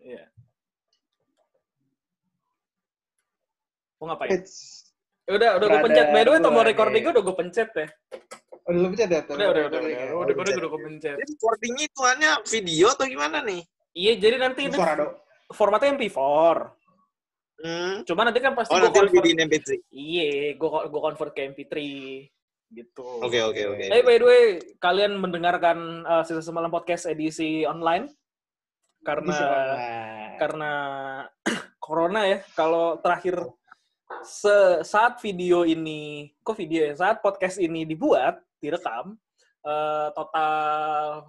Iya. Mau ngapain? It's... Ya udah, udah gue pencet. By the way, tombol gua recording gue udah gue pencet ya. Oh, udah pencet ya? Udah, udah, udah, udah. ya? Udah, udah, udah gue pencet. Recordingnya hitungannya video atau gimana nih? Iya, jadi nanti dong. formatnya MP4. Hmm. Cuma nanti kan pasti Oh, gue nanti lu convert. jadiin MP3. Iya, gue gue convert ke MP3 gitu. Oke, oke, oke. Eh, by the way, kalian mendengarkan uh, sisa semalam podcast edisi online karena karena corona ya. Kalau terakhir se- saat video ini, kok video ya? Saat podcast ini dibuat, direkam, eh, total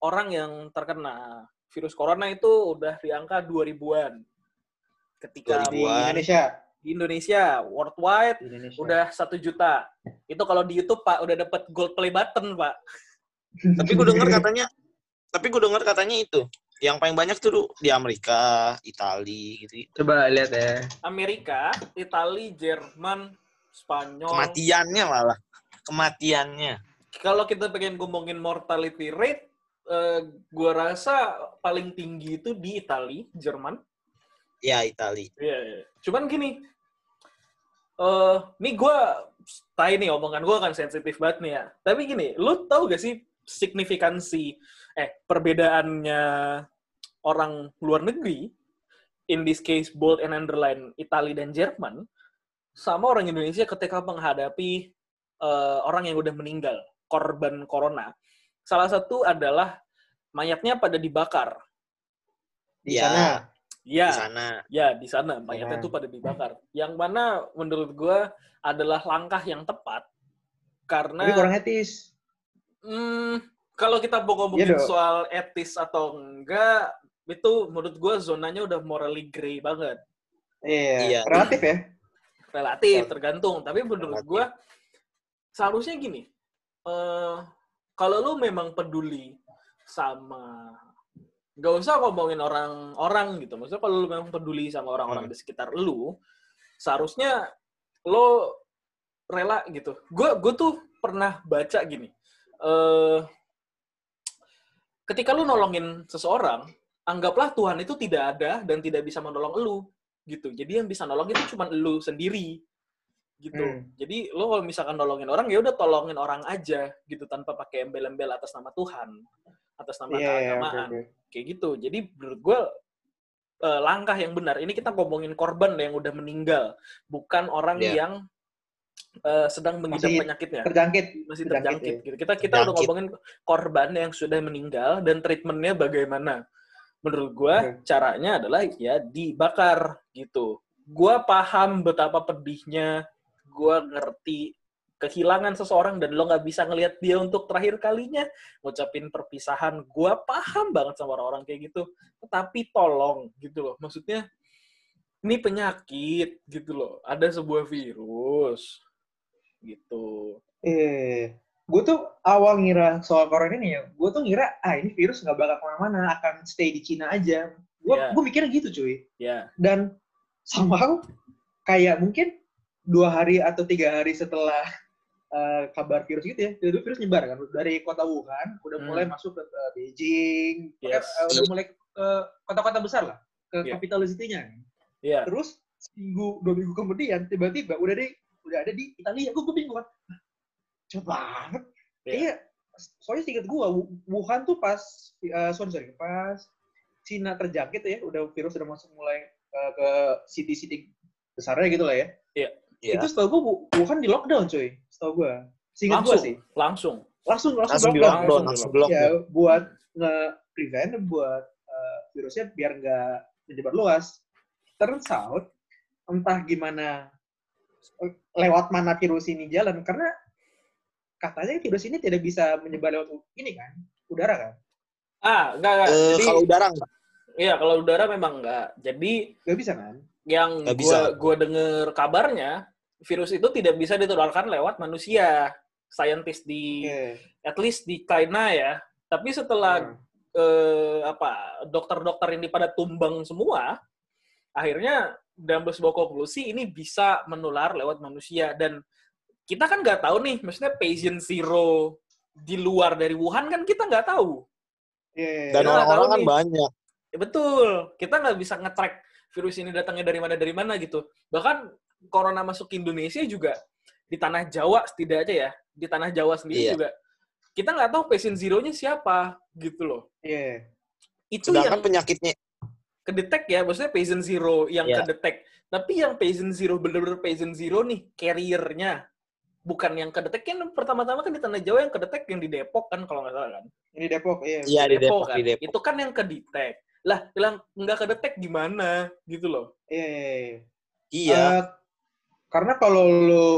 orang yang terkena virus corona itu udah di angka 2000-an. Ketika 2000-an. di Indonesia. di Indonesia, worldwide Indonesia. udah satu juta. Itu kalau di YouTube Pak udah dapat gold play button Pak. Tapi gue denger katanya, tapi gue denger katanya itu. Yang paling banyak tuh di Amerika, Itali, gitu. Coba lihat ya. Amerika, Itali, Jerman, Spanyol. Kematiannya malah. Kematiannya. Kalau kita pengen ngomongin mortality rate, eh, gua rasa paling tinggi itu di Itali, Jerman. Ya, Itali. Iya, iya. Cuman gini, eh nih gua tai nih omongan gua kan sensitif banget nih ya. Tapi gini, lu tahu gak sih signifikansi eh perbedaannya orang luar negeri in this case bold and underline Italia dan Jerman sama orang Indonesia ketika menghadapi eh, orang yang udah meninggal korban corona. Salah satu adalah mayatnya pada dibakar. Di Ya. sana. Ya, Di sana. Ya, di sana mayatnya Sana. tuh pada dibakar. Yang mana menurut gua adalah langkah yang tepat karena Tapi kurang etis. hmm, kalau kita mau ngomongin Iya soal etis atau enggak, itu menurut gua zonanya udah morally gray banget. Iya. Iya. Relatif ya. Relatif, tergantung. Tapi menurut Relatif. gua seharusnya gini, eh kalau lu memang peduli sama nggak usah ngomongin orang-orang gitu. Maksudnya kalau lu memang peduli sama orang-orang Hmm. di sekitar lu, seharusnya lo rela gitu. Gue gue tuh pernah baca gini. eh ketika lu nolongin seseorang, anggaplah Tuhan itu tidak ada dan tidak bisa menolong lu gitu. Jadi yang bisa nolong itu cuma lu sendiri gitu. Hmm. Jadi lo kalau misalkan nolongin orang ya udah tolongin orang aja gitu tanpa pakai embel-embel atas nama Tuhan, atas nama Iya, iya, oke, keagamaan oke. kayak gitu. Jadi menurut gue eh, langkah yang benar. Ini kita ngomongin korban yang udah meninggal, bukan orang Iya. yang eh, sedang mengidap Masih penyakitnya, Terjangkit. masih terjangkit, terjangkit. ya. Gitu. Kita kita udah Terjangkit. ngomongin korban yang sudah meninggal dan treatmentnya bagaimana. Menurut gue Oke. caranya adalah ya dibakar gitu. Gue paham betapa pedihnya, gue ngerti kehilangan seseorang dan lo nggak bisa ngelihat dia untuk terakhir kalinya. Ngucapin perpisahan gue paham banget sama orang-orang kayak gitu. Tapi tolong gitu loh. Maksudnya ini penyakit gitu loh. Ada sebuah virus gitu. Eh, gue tuh awal ngira soal corona ini ya, gue tuh ngira ah ini virus nggak bakal ke mana-mana, akan stay di Cina aja. Gue Iya. gue mikirnya gitu cuy. ya Dan somehow kayak mungkin dua hari atau tiga hari setelah eh, kabar virus gitu ya, itu virus nyebar kan dari kota Wuhan, udah Hmm. mulai masuk ke, ke Beijing, Yes. eh, udah mulai ke kota-kota besar lah, ke Iya. capital city-nya. ya Terus seminggu dua minggu kemudian tiba-tiba udah di udah ada di Italia, gue bingung kan, cepet banget. Iya. Iya, soalnya singkat gue Wuhan tuh pas, eh, sorry sorry, pas Cina terjangkit ya, udah virus udah masuk mulai eh, ke city-city besarnya gitu lah ya. Iya. Itu setahu gue Wuhan di lockdown cuy, setahu gue. Singkat gue langsung sih. langsung Langsung langsung, Langsung di lockdown. lockdown, Langsung langsung blok. Ya, buat nge-prevent, buat eh, virusnya biar nggak menyebar luas. Turns out, entah gimana, lewat mana virus ini jalan, karena katanya virus ini tidak bisa menyebar lewat ini kan, udara kan. ah enggak enggak jadi kalau udara enggak? iya kalau udara memang enggak jadi Gak bisa kan? yang Nggak gua bisa. gua denger kabarnya virus itu tidak bisa ditularkan lewat manusia saintis di Oke. at least di China ya tapi setelah Hmm. eh, apa dokter-dokter ini pada tumbang semua akhirnya dalam sebuah konklusi ini bisa menular lewat manusia dan kita kan nggak tahu nih maksudnya patient zero di luar dari Wuhan kan kita nggak tahu Iya, Dan Kita nggak orang-orang kan nih. banyak. Ya, betul. Kita nggak bisa nge-track virus ini datangnya dari mana dari mana gitu. Bahkan corona masuk ke Indonesia juga di tanah Jawa setidaknya ya, di tanah Jawa sendiri Iya. juga kita nggak tahu patient zero-nya siapa gitu loh. Iya. Itu Sedangkan yang penyakitnya kedetek ya, maksudnya patient zero yang Iya. kedetek. Tapi yang patient zero bener-bener patient zero nih, carrier-nya. Bukan yang kedetek kan pertama-tama kan di tanah Jawa yang kedetek yang di Depok kan kalau nggak salah kan. Ini Depok, iya. iya di Depok, kan. di Depok. Itu kan yang kedetek. Lah, bilang nggak kedetek gimana gitu loh. Iya, iya, iya. Iya. Eh, karena kalau lu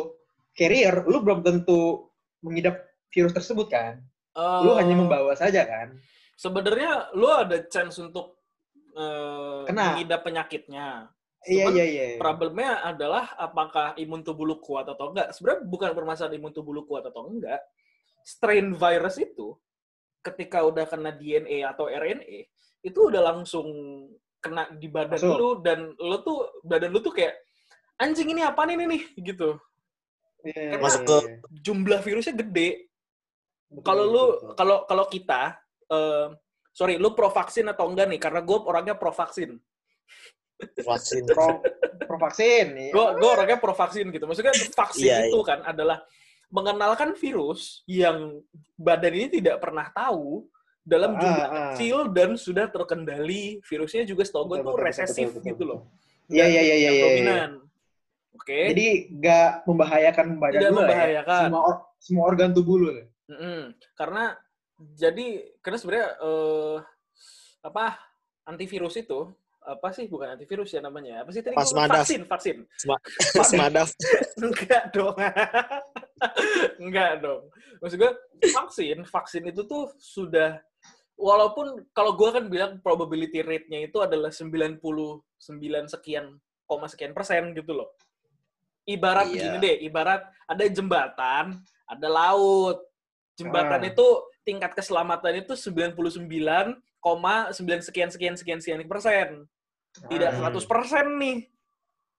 carrier, lu belum tentu mengidap virus tersebut kan. Lu Eh, hanya membawa saja kan. Sebenarnya lu ada chance untuk eh, Kena. mengidap penyakitnya. Iya, Cuman iya, iya. Problemnya adalah apakah imun tubuh lu kuat atau enggak. Sebenarnya bukan permasalahan imun tubuh lu kuat atau enggak. Strain virus itu ketika udah kena DNA atau RNA itu udah langsung kena di badan Masuk. lu dan lu tuh badan lu tuh kayak anjing ini apa ini nih gitu. Iya, Masuk iya, ke- iya. Jumlah virusnya gede. Kalau lu kalau kalau kita eh, sorry lu pro vaksin atau enggak nih karena gue orangnya pro vaksin. Vaksin. pro, pro vaksin, iya. gue gue orangnya pro vaksin gitu maksudnya vaksin Iya, itu kan adalah mengenalkan virus yang badan ini tidak pernah tahu dalam Ah, jumlah ah. kecil dan sudah terkendali virusnya juga setahu gue tuh betul, resesif betul, betul, gitu betul. loh Iya, iya, iya, yang iya, iya. dominan oke Jadi nggak membahayakan badan Tidak ya. membahayakan. Semua, or- semua organ tubuh lu. lah. Mm-mm. karena jadi karena sebenarnya eh, apa antivirus itu apa sih bukan antivirus ya namanya apa sih tadi Pasmadaf. vaksin vaksin Semadaf. Enggak dong. Enggak dong. Maksud gue, vaksin, vaksin itu tuh sudah, walaupun kalau gue kan bilang probability rate-nya itu adalah 99 sekian, koma sekian persen gitu loh. Ibarat Iya. gini deh, ibarat ada jembatan, ada laut. Jembatan Ah. itu tingkat keselamatan itu 99,9 sekian sekian sekian sekian persen. Tidak Ah, 100 persen nih.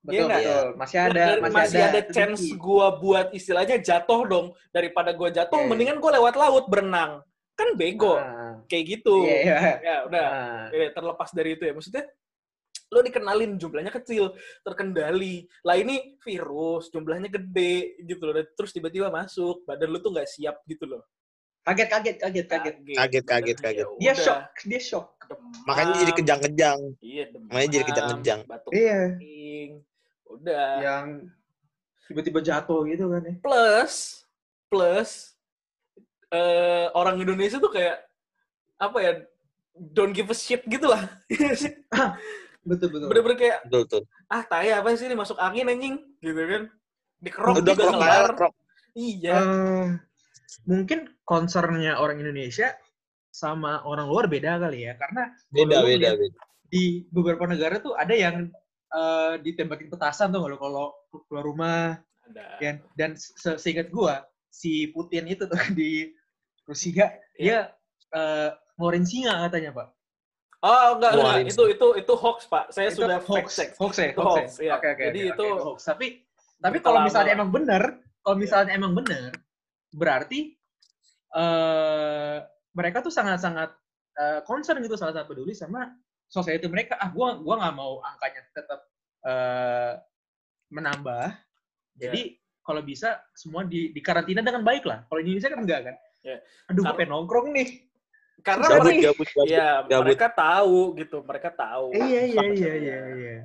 Betul, Iya nggak? betul. Masih ada, Dari- masih, masih ada, rezeki. chance gua buat istilahnya jatuh dong daripada gua jatuh Iya. mendingan gua lewat laut berenang kan bego Ah, kayak gitu Iya, iya. ya udah Ah. Ya, terlepas dari itu ya maksudnya lo dikenalin jumlahnya kecil terkendali lah ini virus jumlahnya gede gitu loh terus tiba-tiba masuk badan lu tuh nggak siap gitu loh Kaget, kaget, kaget, kaget. Kaget, kaget, Ya kaget. Dia udah, shock, dia shock. demam. Makanya jadi kejang-kejang. iya demam Makanya jadi kejang-kejang. batuk Iya. kencing. udah Yang tiba-tiba jatuh gitu kan ya. plus plus eh, orang Indonesia tuh kayak apa ya don't give a shit gitu lah Betul, betul. bener-bener kayak Betul, betul. ah tai apa sih ini masuk angin anjing gitu kan dikerok Udah juga kelar iya Eh, mungkin concernnya orang Indonesia sama orang luar beda kali ya. Karena Beda, beda, beda. di beberapa negara tuh ada yang eh, ditembakin petasan tuh kalau kalau keluar rumah ada dan dan se- seingat gua si Putin itu tuh di Rusia Iya. dia eh, ngeluarin singa katanya pak oh enggak enggak itu itu itu hoax pak saya Itu sudah hoax fact check hoax ya Itu hoax, hoax, ya iya. oke oke Jadi oke, itu- oke, hoax tapi tapi kalau lama misalnya emang benar kalau Iya. misalnya emang benar berarti eh mereka tuh sangat-sangat eh, concern gitu sangat sangat peduli sama society mereka. Ah gua gua nggak mau angkanya tetap eh, menambah. Jadi kalau bisa semua di, di karantina dengan baik lah. Kalau di Indonesia kan enggak kan? Ya. aduh gue pengen nongkrong nih. Karena Gabut, mereka Gabut, gabut, gabut. ya gabut. mereka tahu gitu mereka tahu. Iya iya iya iya iya.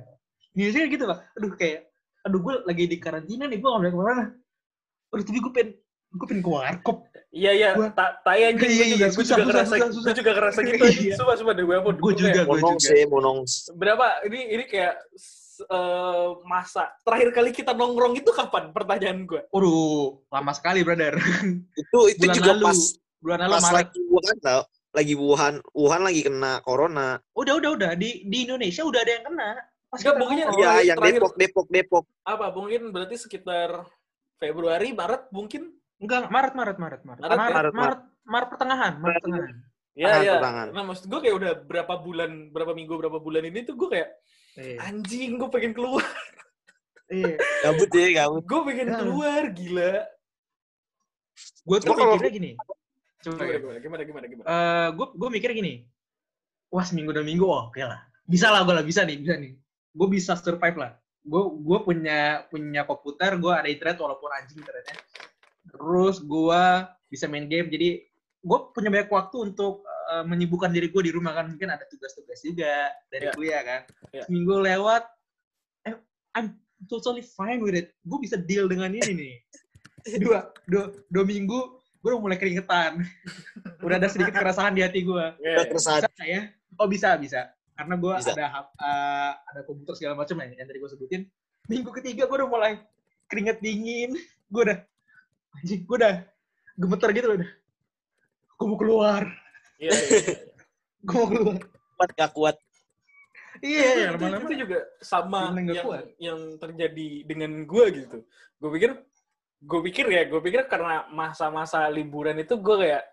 Indonesia gitu pak aduh kayak aduh gue lagi di karantina nih gue nggak boleh ke mana aduh tapi gue pengen gue pengen ke warkop Iya iya, Gua- ta tai anjing Iya, gue iya, juga, gue susah, juga ngerasa, susah, susah. gue juga ngerasa gitu. Iya. Sumpah, sumpah deh gue pun. Gua juga, Monong juga. sih, monong. Berapa? Ini ini kayak eh, masa terakhir kali kita nongkrong itu kapan? Pertanyaan gue. Waduh, lama sekali, brother. Itu itu Bulan juga lalu. pas Bulan lalu pas Maret. lagi Wuhan tau. Lagi Wuhan, Wuhan lagi kena corona. Udah, udah, udah. Di di Indonesia udah ada yang kena. Pas Enggak, kita pokoknya-. Iya, Oh, yang terakhir- Depok, Depok, Depok. Apa? Mungkin berarti sekitar Februari, Maret mungkin? Enggak, Maret, Maret, Maret, Maret. Maret, Maret, ya? Maret, Maret, Maret pertengahan, Maret pertengahan. Ya Tangan, ya. tangan. Nah maksud gue kayak udah berapa bulan, berapa minggu, berapa bulan ini tuh gue kayak Iya. anjing gue pengen keluar, Iya. Gabut ya, gabut. gue pengen Ya. keluar, gila. Gue tuh mikirnya gini. Coba Gimana ya. gimana gimana gimana gimana? Eh, gue gue mikir gini. wah seminggu dua minggu, oh, oke lah. Bisa lah gue lah, bisa nih, bisa nih. Gue bisa survive lah. Gue gue punya punya komputer, gue ada internet walaupun anjing internetnya. Terus gue bisa main game, jadi gue punya banyak waktu untuk uh, menyibukkan diri gue di rumah kan. Mungkin ada tugas-tugas juga dari Yeah. kuliah kan. Yeah. Seminggu lewat, eh, I'm totally fine with it. Gue bisa deal dengan ini nih. Dua, dua, dua minggu, gue udah mulai keringetan. udah ada sedikit keresahan di hati gue. Iya, Udah keresahan. Bisa ya? Oh bisa, bisa. Karena gue ada eh, ada komputer segala macam ya, yang tadi gue sebutin. Minggu ketiga gue udah mulai keringet dingin. Gue udah, anjing, gue udah gemeter gitu udah. Gue mau keluar. Iya, iya, iya. Gue mau keluar. Kuat gak kuat. Iya, itu, ya, lama-lama. itu juga sama yang kuat. yang terjadi dengan gue gitu. Gue pikir, gue pikir ya, gue pikir karena masa-masa liburan itu gue kayak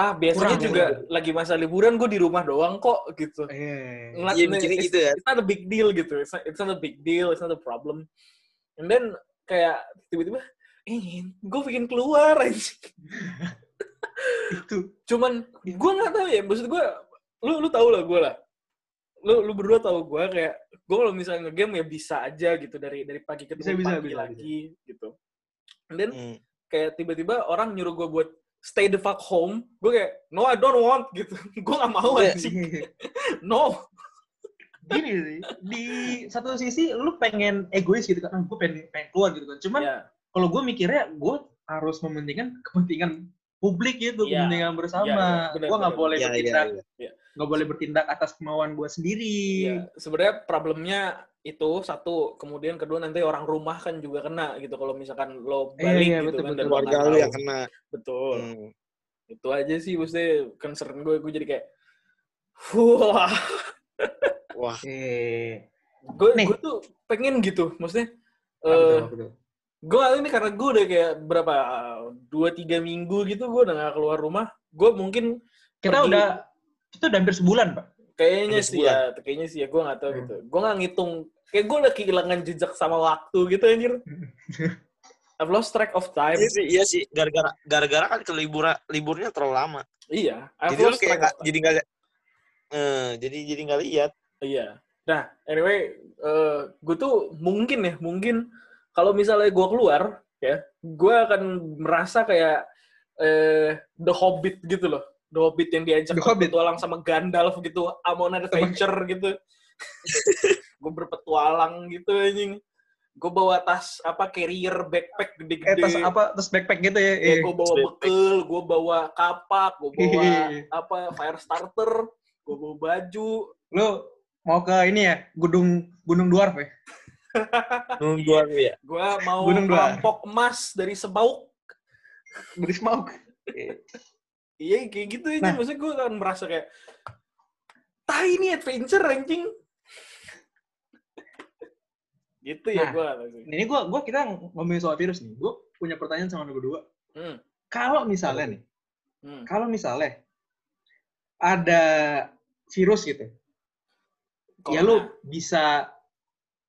ah biasanya Kurang, juga lagi masa liburan gue di rumah doang kok gitu. Eh, Ngeliat- Iya, mikirnya it's, gitu kan. It's not a big deal gitu. It's not, it's not a big deal. It's not a problem. And then kayak tiba-tiba, eh, gue pengen keluar aja. itu. Cuman gue nggak tahu ya. Maksud gue, lu lu tau lah gue lah. Lu lu berdua tahu gue kayak gue kalau misalnya ngegame ya bisa aja gitu dari dari pagi ke Bisa, bisa, pagi bisa, lagi gitu. And then Hmm. kayak tiba-tiba orang nyuruh gue buat stay the fuck home. Gue kayak no I don't want gitu. gue nggak mau Iya. anjing. No. Gini sih, di satu sisi lu pengen egois gitu kan, ah, gue pengen, pengen keluar gitu kan. Cuman Ya. Kalau gue mikirnya gue harus mementingkan kepentingan publik gitu, Iya. kepentingan bersama. Iya, iya, benar, gue nggak boleh Iya, iya, bertindak, iya. nggak boleh bertindak atas kemauan gue sendiri. Iya, sebenarnya problemnya itu satu, kemudian kedua nanti orang rumah kan juga kena gitu kalau misalkan lo Iya, balik iya, gitu betul, kan betul. dan lo Keluarga yang kena. Betul. Hmm. Itu aja sih maksudnya concern gue, gue jadi kayak wah, Wah, Eh, gue Nih. gue tuh pengen gitu, maksudnya betul. Gue ini karena gue udah kayak berapa dua tiga minggu gitu gue udah gak keluar rumah, gue mungkin Kita pergi- udah kita udah hampir sebulan, Pak. kayaknya sih ya, kayaknya sih ya gue nggak tahu Hmm. gitu, gue nggak ngitung, kayak gue udah kehilangan jejak sama waktu gitu anjir. I've lost track of time. iya sih, iya sih. Gara-gara gara-gara kan ke liburan liburnya terlalu lama. Iya, I've Jadi lost kayak track time. jadi nggak eh jadi jadi nggak lihat. Iya. Nah, anyway, eh gue tuh mungkin ya, mungkin kalau misalnya gue keluar, ya, gue akan merasa kayak eh The Hobbit gitu loh. The Hobbit yang diajak The Hobbit. berpetualang sama Gandalf gitu, I'm on an adventure gitu. gue berpetualang gitu anjing. Gue bawa tas apa carrier backpack Eh, gede-gede. tas apa, tas backpack gitu ya. Ya, eh. gue bawa bekel, gue bawa kapak, gue bawa apa fire starter, gue bawa baju. Lu mau ke ini ya, Gunung Gunung Dwarf ya? Nungguan ya. Gue mau Gunung Dua. emas dari sebauk. Beri smoke. Iya, kayak gitu aja. Nah. Maksudnya gue akan merasa kayak, tai ini adventure, anjing. gitu ya Nah. gue. Ini gua gua kita ngomongin soal virus nih. Gua punya pertanyaan sama lu berdua. Hmm. Kalau misalnya nih, Hmm. kalau misalnya ada virus gitu, ya Corona. lu bisa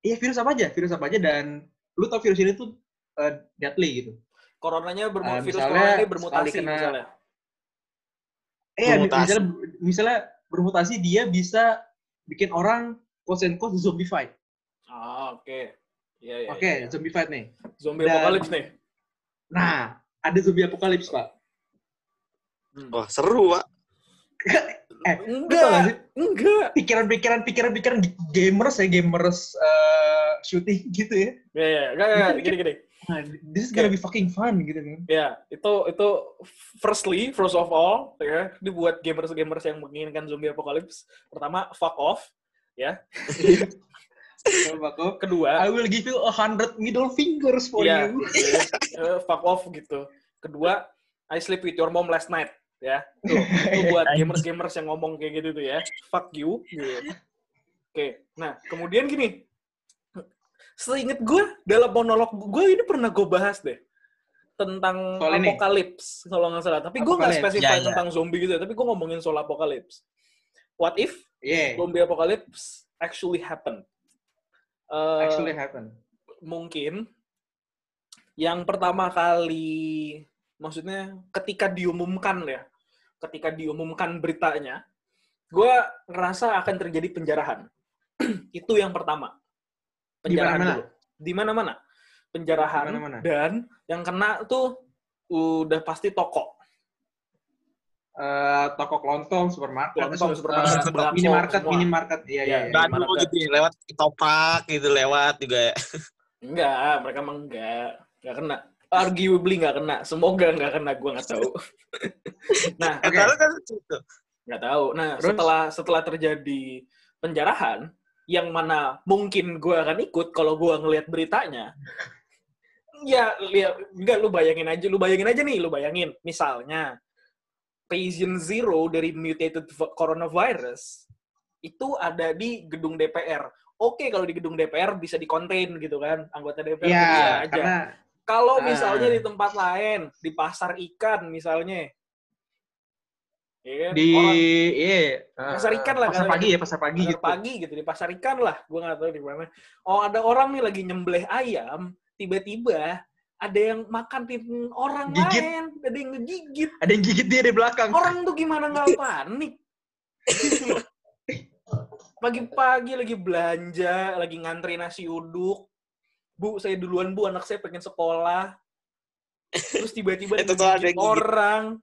iya virus apa aja, virus apa aja dan lu tau virus ini tuh eh, deadly gitu. Coronanya Eh, virus misalnya corona ini bermutasi kena- misalnya. Eh, ya, Bermutasi. misalnya misalnya bermutasi dia bisa bikin orang quote and quote zombified. Ah, oke. Iya, iya. Oke, iya. zombified nih. Zombie Dan- apocalypse nih. Nah, ada zombie apokalips, Pak. Hmm. Wah, seru, Pak. Eh, enggak, enggak. Pikiran-pikiran pikiran-pikiran gamers ya, gamers eh, shooting gitu ya. Ya, ya, enggak, enggak, Dikit-dikit. gini, gini. Nah, this is gonna be fucking fun gitu kan. Ya, itu itu firstly, first of all, ya, dibuat gamers-gamers yang menginginkan zombie apocalypse. Pertama, fuck off. Bako, Kedua, I will give you a hundred middle fingers for Iya. you. eh, fuck off gitu. Kedua, I sleep with your mom last night. Ya, tuh, itu buat gamers-gamers yang ngomong kayak gitu tuh ya. Fuck you. Gitu. Oke, nah kemudian gini. Seinget gue, dalam monolog gue ini pernah gue bahas deh. Tentang Soal ini? apokalips, kalau nggak salah. Tapi gue nggak Apokalips, spesify ya, ya. tentang zombie gitu, tapi gue ngomongin soal apokalips. What if Yeah, zombie apocalypse actually happen? Eh, actually happen. mungkin yang pertama kali maksudnya ketika diumumkan ya ketika diumumkan beritanya gue ngerasa akan terjadi penjarahan. itu yang pertama. Di Penjarahan mana-mana? dulu. Di mana-mana. Penjarahan Di mana-mana. dan yang kena tuh udah pasti toko. Eh, toko kelontong, supermarket, Kelontong, supermarket, sembako, minimarket, semua. minimarket, iya Iya, iya. iya. Nggak Gimana dulu tuh? gitu ya, lewat topak gitu lewat juga ya. Enggak, mereka emang enggak. Enggak kena. Arguably enggak kena. Semoga enggak kena, gue nggak tahu. nah, tahu kan itu. nggak tahu. Nah, Terus? setelah setelah terjadi penjarahan, yang mana mungkin gue akan ikut kalau gue ngelihat beritanya. Ya, lihat enggak lu bayangin aja, lu bayangin aja nih, lu bayangin. Misalnya patient zero dari mutated v- coronavirus itu ada di gedung DPR. Oke, kalau di gedung DPR bisa dikontain gitu kan, anggota DPR Iya, bisa aja. karena Kalau Ah. misalnya di tempat lain, di pasar ikan misalnya, ya kan? di iya eh, Pasar ikan lah, pasar pagi ya pasar pagi pasar gitu. pagi gitu di pasar ikan lah, gue nggak tahu di mana. Oh ada orang nih lagi nyembelih ayam, tiba-tiba ada yang makanin orang Gigit. lain, ada yang ngegigit. Ada yang gigit dia di belakang. Orang tuh gimana nggak panik? Gitu. Pagi-pagi lagi belanja, lagi ngantri nasi uduk. Bu, saya duluan bu, anak saya pengen sekolah. Terus tiba-tiba Itu tuh ada gigit. orang.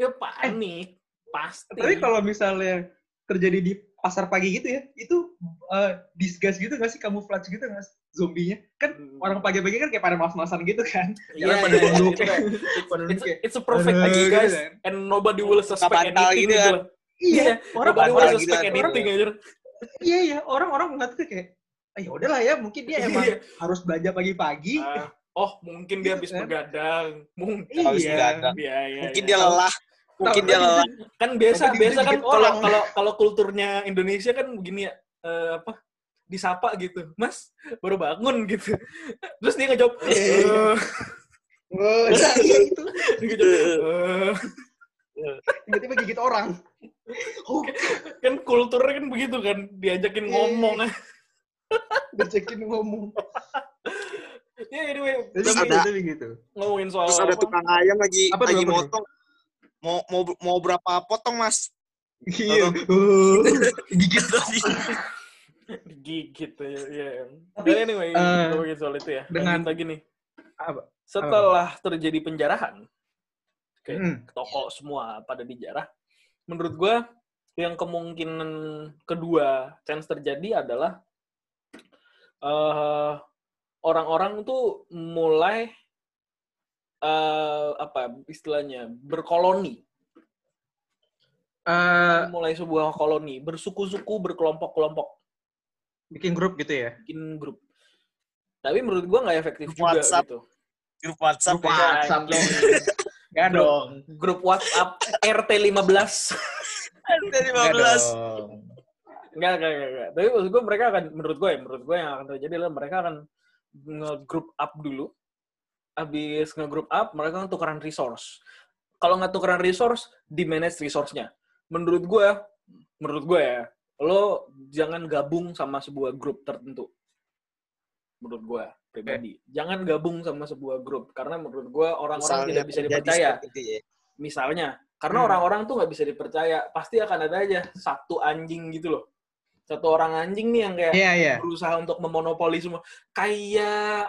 Ya panik. Pasti. Tapi kalau misalnya terjadi di pasar pagi gitu ya, itu eh, disguise gitu nggak sih, kamuflage gitu nggak sih zombinya? Kan Hmm. orang pagi-pagi kan kayak pada mas-masan gitu kan. Iya, pada itu kayak- Pada It's, it's a perfect idea, gitu guys. kan. And nobody will suspect bantal anything gitu gitu. kan. Iya, Iya, orang Nobody will gitu suspect kan. anything, iya iya, orang-orang ngeliat tuh kayak, ah ya udahlah ya, mungkin dia emang Iya. harus belanja pagi-pagi. Ah, oh, mungkin dia habis Gitu kan. begadang. Mungkin. Habis Iya. begadang. Iya, iya, Mungkin iya. dia lelah. Mungkin dia lelah. Kan biasa biasa kan kalau orang. kalau kalau kulturnya Indonesia kan begini ya, eh, apa? disapa gitu. Mas, baru bangun gitu. Terus dia ngejawab, eh, Oh, nah, iya itu. eh. Tiba-tiba gigit orang. Oh, kan kulturnya kan begitu kan, diajakin Iya, ngomong. Dicekin ngomong. ya anyway, Terus tapi ada- gitu. ngomongin soal Terus ada apa? tukang ayam lagi Apa lagi apa motong. Mau mau mau berapa potong, Mas? Iya. Oh, gigit digigit ya. ya. Tapi, Dan anyway, eh, ngomongin soal itu ya. dengan- lagi nih. Apa? Setelah terjadi penjarahan, oke, Hmm. toko semua pada dijarah. Menurut gua yang kemungkinan kedua chance terjadi adalah eh orang-orang tuh mulai eh apa istilahnya berkoloni, Eh, mulai sebuah koloni, bersuku-suku, berkelompok-kelompok. bikin grup gitu ya. bikin grup. Tapi menurut gua nggak efektif Grup juga WhatsApp. gitu. Grup WhatsApp. Grup ya. WhatsApp Anjing. Enggak dong. Grup WhatsApp RT 15. Dari Enggak 15. Enggak, enggak, enggak, enggak. Tapi maksud gue mereka akan, menurut gue ya, menurut gue yang akan terjadi adalah mereka akan nge-group up dulu. Habis nge-group up, mereka akan tukeran resource. Kalau nggak tukeran resource, di-manage resource-nya. Menurut gue, menurut gue ya, lo jangan gabung sama sebuah grup tertentu. Menurut gue pribadi. Jangan gabung sama sebuah grup. Karena menurut gue orang-orang tidak bisa dipercaya. ya. Misalnya, karena Hmm. orang-orang tuh nggak bisa dipercaya. Pasti akan ada aja satu anjing gitu loh. Satu orang anjing nih yang kayak Iya, iya. berusaha untuk memonopoli semua. Kayak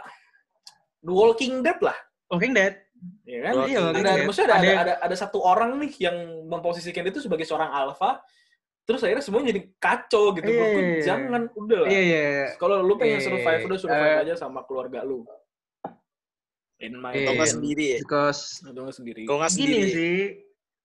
The Walking Dead lah. Walking Dead. Ya kan? Iya, ada, Dead. maksudnya ada, Ada ada, yang- ada, ada satu orang nih yang memposisikan itu sebagai seorang alpha, terus akhirnya semuanya jadi kacau gitu. Iya, Menurut gue, iya, iya. jangan, udah lah. Iya, iya. Kalau lu pengen Iya, survive, udah survive eh, aja sama keluarga lu. In my Iya, Atau iya. sendiri ya. Because Atau nggak sendiri. Kalau nggak gini sendiri. sih,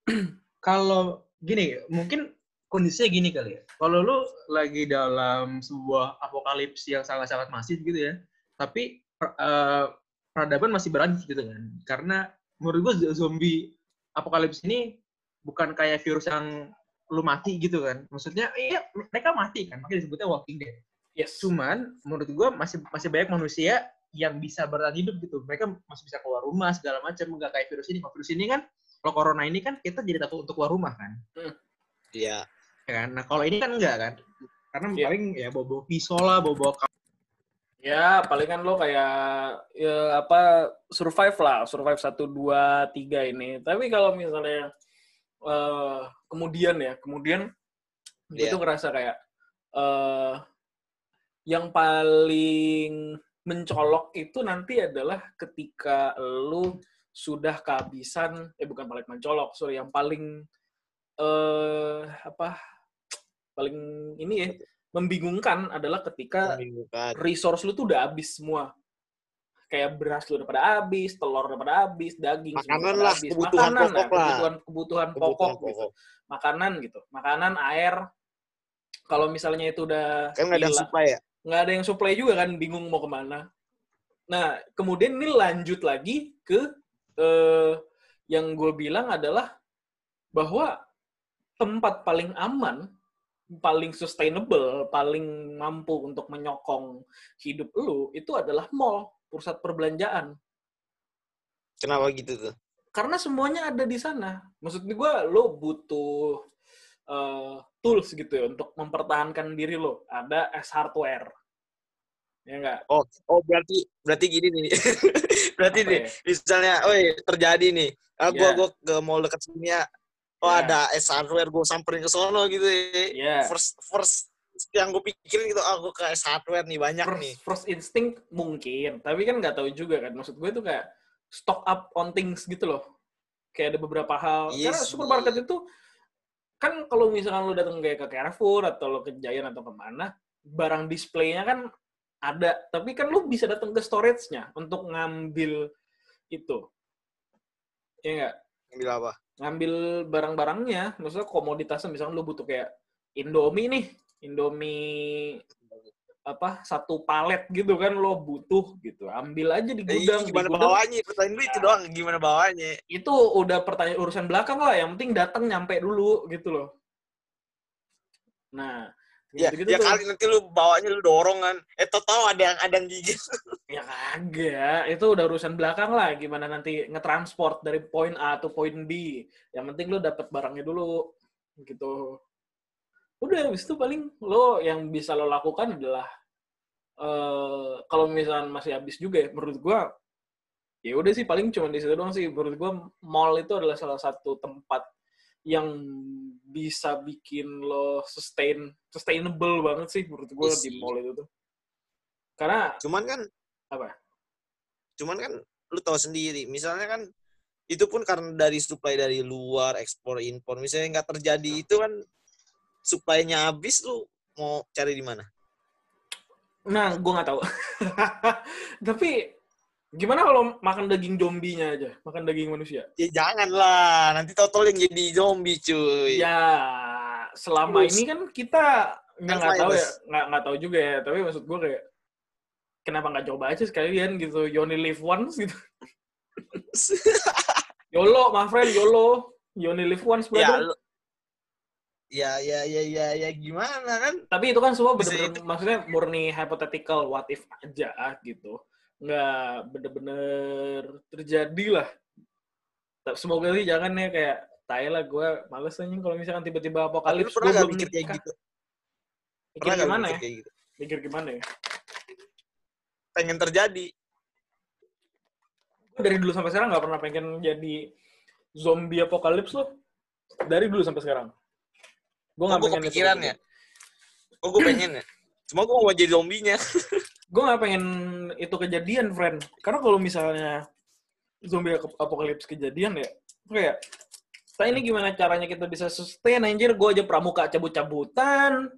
kalau gini, mungkin kondisinya gini kali ya. Kalau lu lagi dalam sebuah apokalips yang sangat-sangat masif gitu ya, tapi per- eh, peradaban masih berlanjut gitu kan. Karena menurut gua z- zombie apokalips ini bukan kayak virus yang lu mati gitu kan. Maksudnya, iya mereka mati kan, makanya disebutnya walking dead. Yes. Cuman menurut gua masih masih banyak manusia yang bisa bertahan hidup gitu. Mereka masih bisa keluar rumah segala macam, enggak kayak virus ini. Kalau virus ini kan, kalau corona ini kan kita jadi takut untuk keluar rumah kan. Iya. Ya kan? Nah, kalau ini kan enggak kan. Karena Iya. paling ya bawa pisau lah, bawa Ya, paling kan lo kayak ya apa survive lah, survive satu dua tiga ini. Tapi kalau misalnya eh kemudian ya, kemudian gue Iya. tuh ngerasa kayak eh yang paling mencolok itu nanti adalah ketika lu sudah kehabisan eh bukan paling mencolok sorry yang paling eh apa paling ini ya membingungkan adalah ketika Membingungkan. resource lu tuh udah habis semua kayak beras lu udah pada habis telur udah pada habis daging Makanan lah, habis. kebutuhan makanan pokok lah. kebutuhan kebutuhan pokok Kebutuhan gitu pokok. makanan gitu makanan air kalau misalnya itu udah Kan nggak ada hilang- supply ya? nggak ada yang supply juga kan bingung mau ke mana nah kemudian ini lanjut lagi ke eh, yang gue bilang adalah bahwa tempat paling aman paling sustainable paling mampu untuk menyokong hidup lu itu adalah mall pusat perbelanjaan Kenapa gitu tuh? karena semuanya ada di sana. Maksud gue, lo butuh eh, tools gitu ya untuk mempertahankan diri lo. Ada S hardware, ya enggak? Oh, oh berarti berarti gini nih. berarti Apa nih, ya? misalnya, oh terjadi nih. Ah, gua Iya. gua ke mall dekat sini ya. Oh Iya. ada S hardware, gua samperin ke sono gitu ya. Iya. First first yang gue pikirin gitu, ah gua ke S hardware nih banyak First, nih. first instinct mungkin, tapi kan nggak tahu juga kan. Maksud gue itu kayak stock up on things gitu loh. Kayak ada beberapa hal. Iya Karena supermarket itu kan kalau misalkan lo datang kayak ke Carrefour atau lo ke Giant atau ke mana, barang displaynya kan ada, tapi kan lo bisa datang ke storage-nya untuk ngambil itu. Iya nggak? Ambil apa? Ngambil barang-barangnya, maksudnya komoditasnya, misalkan lo butuh kayak Indomie nih, Indomie apa satu palet gitu kan lo butuh gitu. Ambil aja di Eh, gudang di gimana gudang bawanya? Pertanyaan lu itu doang, gimana bawanya? itu udah pertanyaan urusan belakang lah. Yang penting datang nyampe dulu gitu loh. Nah Ya, gitu ya kali nanti lu bawanya lu dorong kan. Eh tau tau ada yang ada yang gigit. ya kagak itu udah urusan belakang lah gimana nanti ngetransport dari poin A atau poin B yang penting lo dapet barangnya dulu gitu udah habis itu paling lo yang bisa lo lakukan adalah eh kalau misalnya masih habis juga ya menurut gua ya udah sih paling cuma di situ doang sih menurut gua mall itu adalah salah satu tempat yang bisa bikin lo sustain sustainable banget sih menurut gua Iya di mall itu tuh karena Cuman kan Apa? Cuman kan lu tahu sendiri, misalnya kan itu pun karena dari supply dari luar, ekspor impor. Misalnya nggak terjadi itu kan supply-nya habis lu mau cari di mana? Nah, gue nggak tahu. Tapi gimana kalau makan daging zombinya aja, makan daging manusia? Ya jangan lah, nanti total yang jadi zombie cuy. Ya, selama Terus. ini kan kita nggak nggak tahu ya, nggak nggak tahu juga ya. Tapi maksud gue kayak kenapa nggak coba aja sekalian gitu, you only live once gitu. YOLO, my friend, YOLO. You only live once, ya, brother. ya, ya, ya, ya, ya, gimana kan? Tapi itu kan semua bener-bener, maksudnya murni hypothetical, what if aja gitu. Nggak bener-bener terjadi lah. Semoga sih jangan ya kayak, tai lah gue males aja kalau misalkan tiba-tiba apokalips, pernah gue gak belum mikir kayak gitu? Mikir Pernah gak gimana mikir ya? kayak gitu? Mikir gimana ya? Pengen terjadi. Gue dari dulu sampai sekarang nggak pernah pengen jadi zombie apokalips loh. Dari dulu sampai sekarang. Gue Oh, nggak gue pengen kepikiran ya. Oh, gue pengen ya. Cuma gue mau jadi zombinya. gue nggak pengen itu kejadian, friend. Karena kalau misalnya zombie ap- apokalips kejadian ya, kayak, saya ini gimana caranya kita bisa sustain, anjir. Gue aja pramuka cabut-cabutan.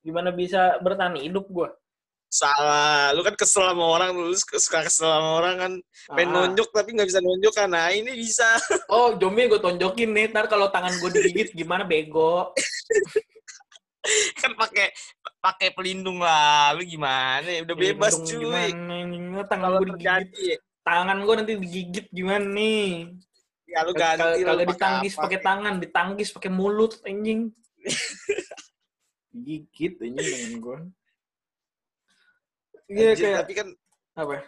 Gimana bisa bertahan hidup gue? Salah. Lu kan kesel sama orang, lu suka kesel sama orang kan. Pengen Ah. nunjuk tapi nggak bisa nunjuk kan. Nah, ini bisa. Oh, zombie gue tonjokin nih. Ntar kalau tangan gue digigit, gimana bego? kan pakai pakai pelindung lah. Lu gimana? ya? Udah bebas Lindung cuy. Gimana? Tangan Kalau gue digigit. Tangan gue nanti digigit gimana nih? ya lu ganti ditanggis apa. pakai tangan, ditanggis pakai mulut anjing. Gigit anjing tangan gue. Iya kayak Tapi kan apa?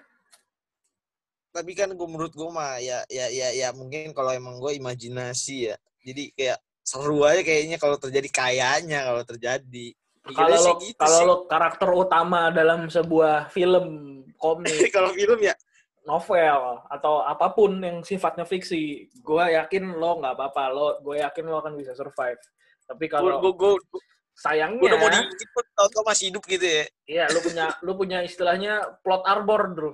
tapi kan gue menurut gue mah ya ya ya ya mungkin kalau emang gue imajinasi ya jadi kayak seru aja kayaknya kalau terjadi kayaknya kalau terjadi Kalau Mikirnya sih lo gitu kalau lo karakter utama dalam sebuah film, komik, kalau film ya novel atau apa pun yang sifatnya fiksi, gue yakin lo nggak apa-apa. Lo gue yakin lo akan bisa survive. Tapi kalau gue gue sayangnya Udah mau diikutin pun tau-tau masih hidup gitu ya. Iya, lu punya lu punya istilahnya plot armor, Bro.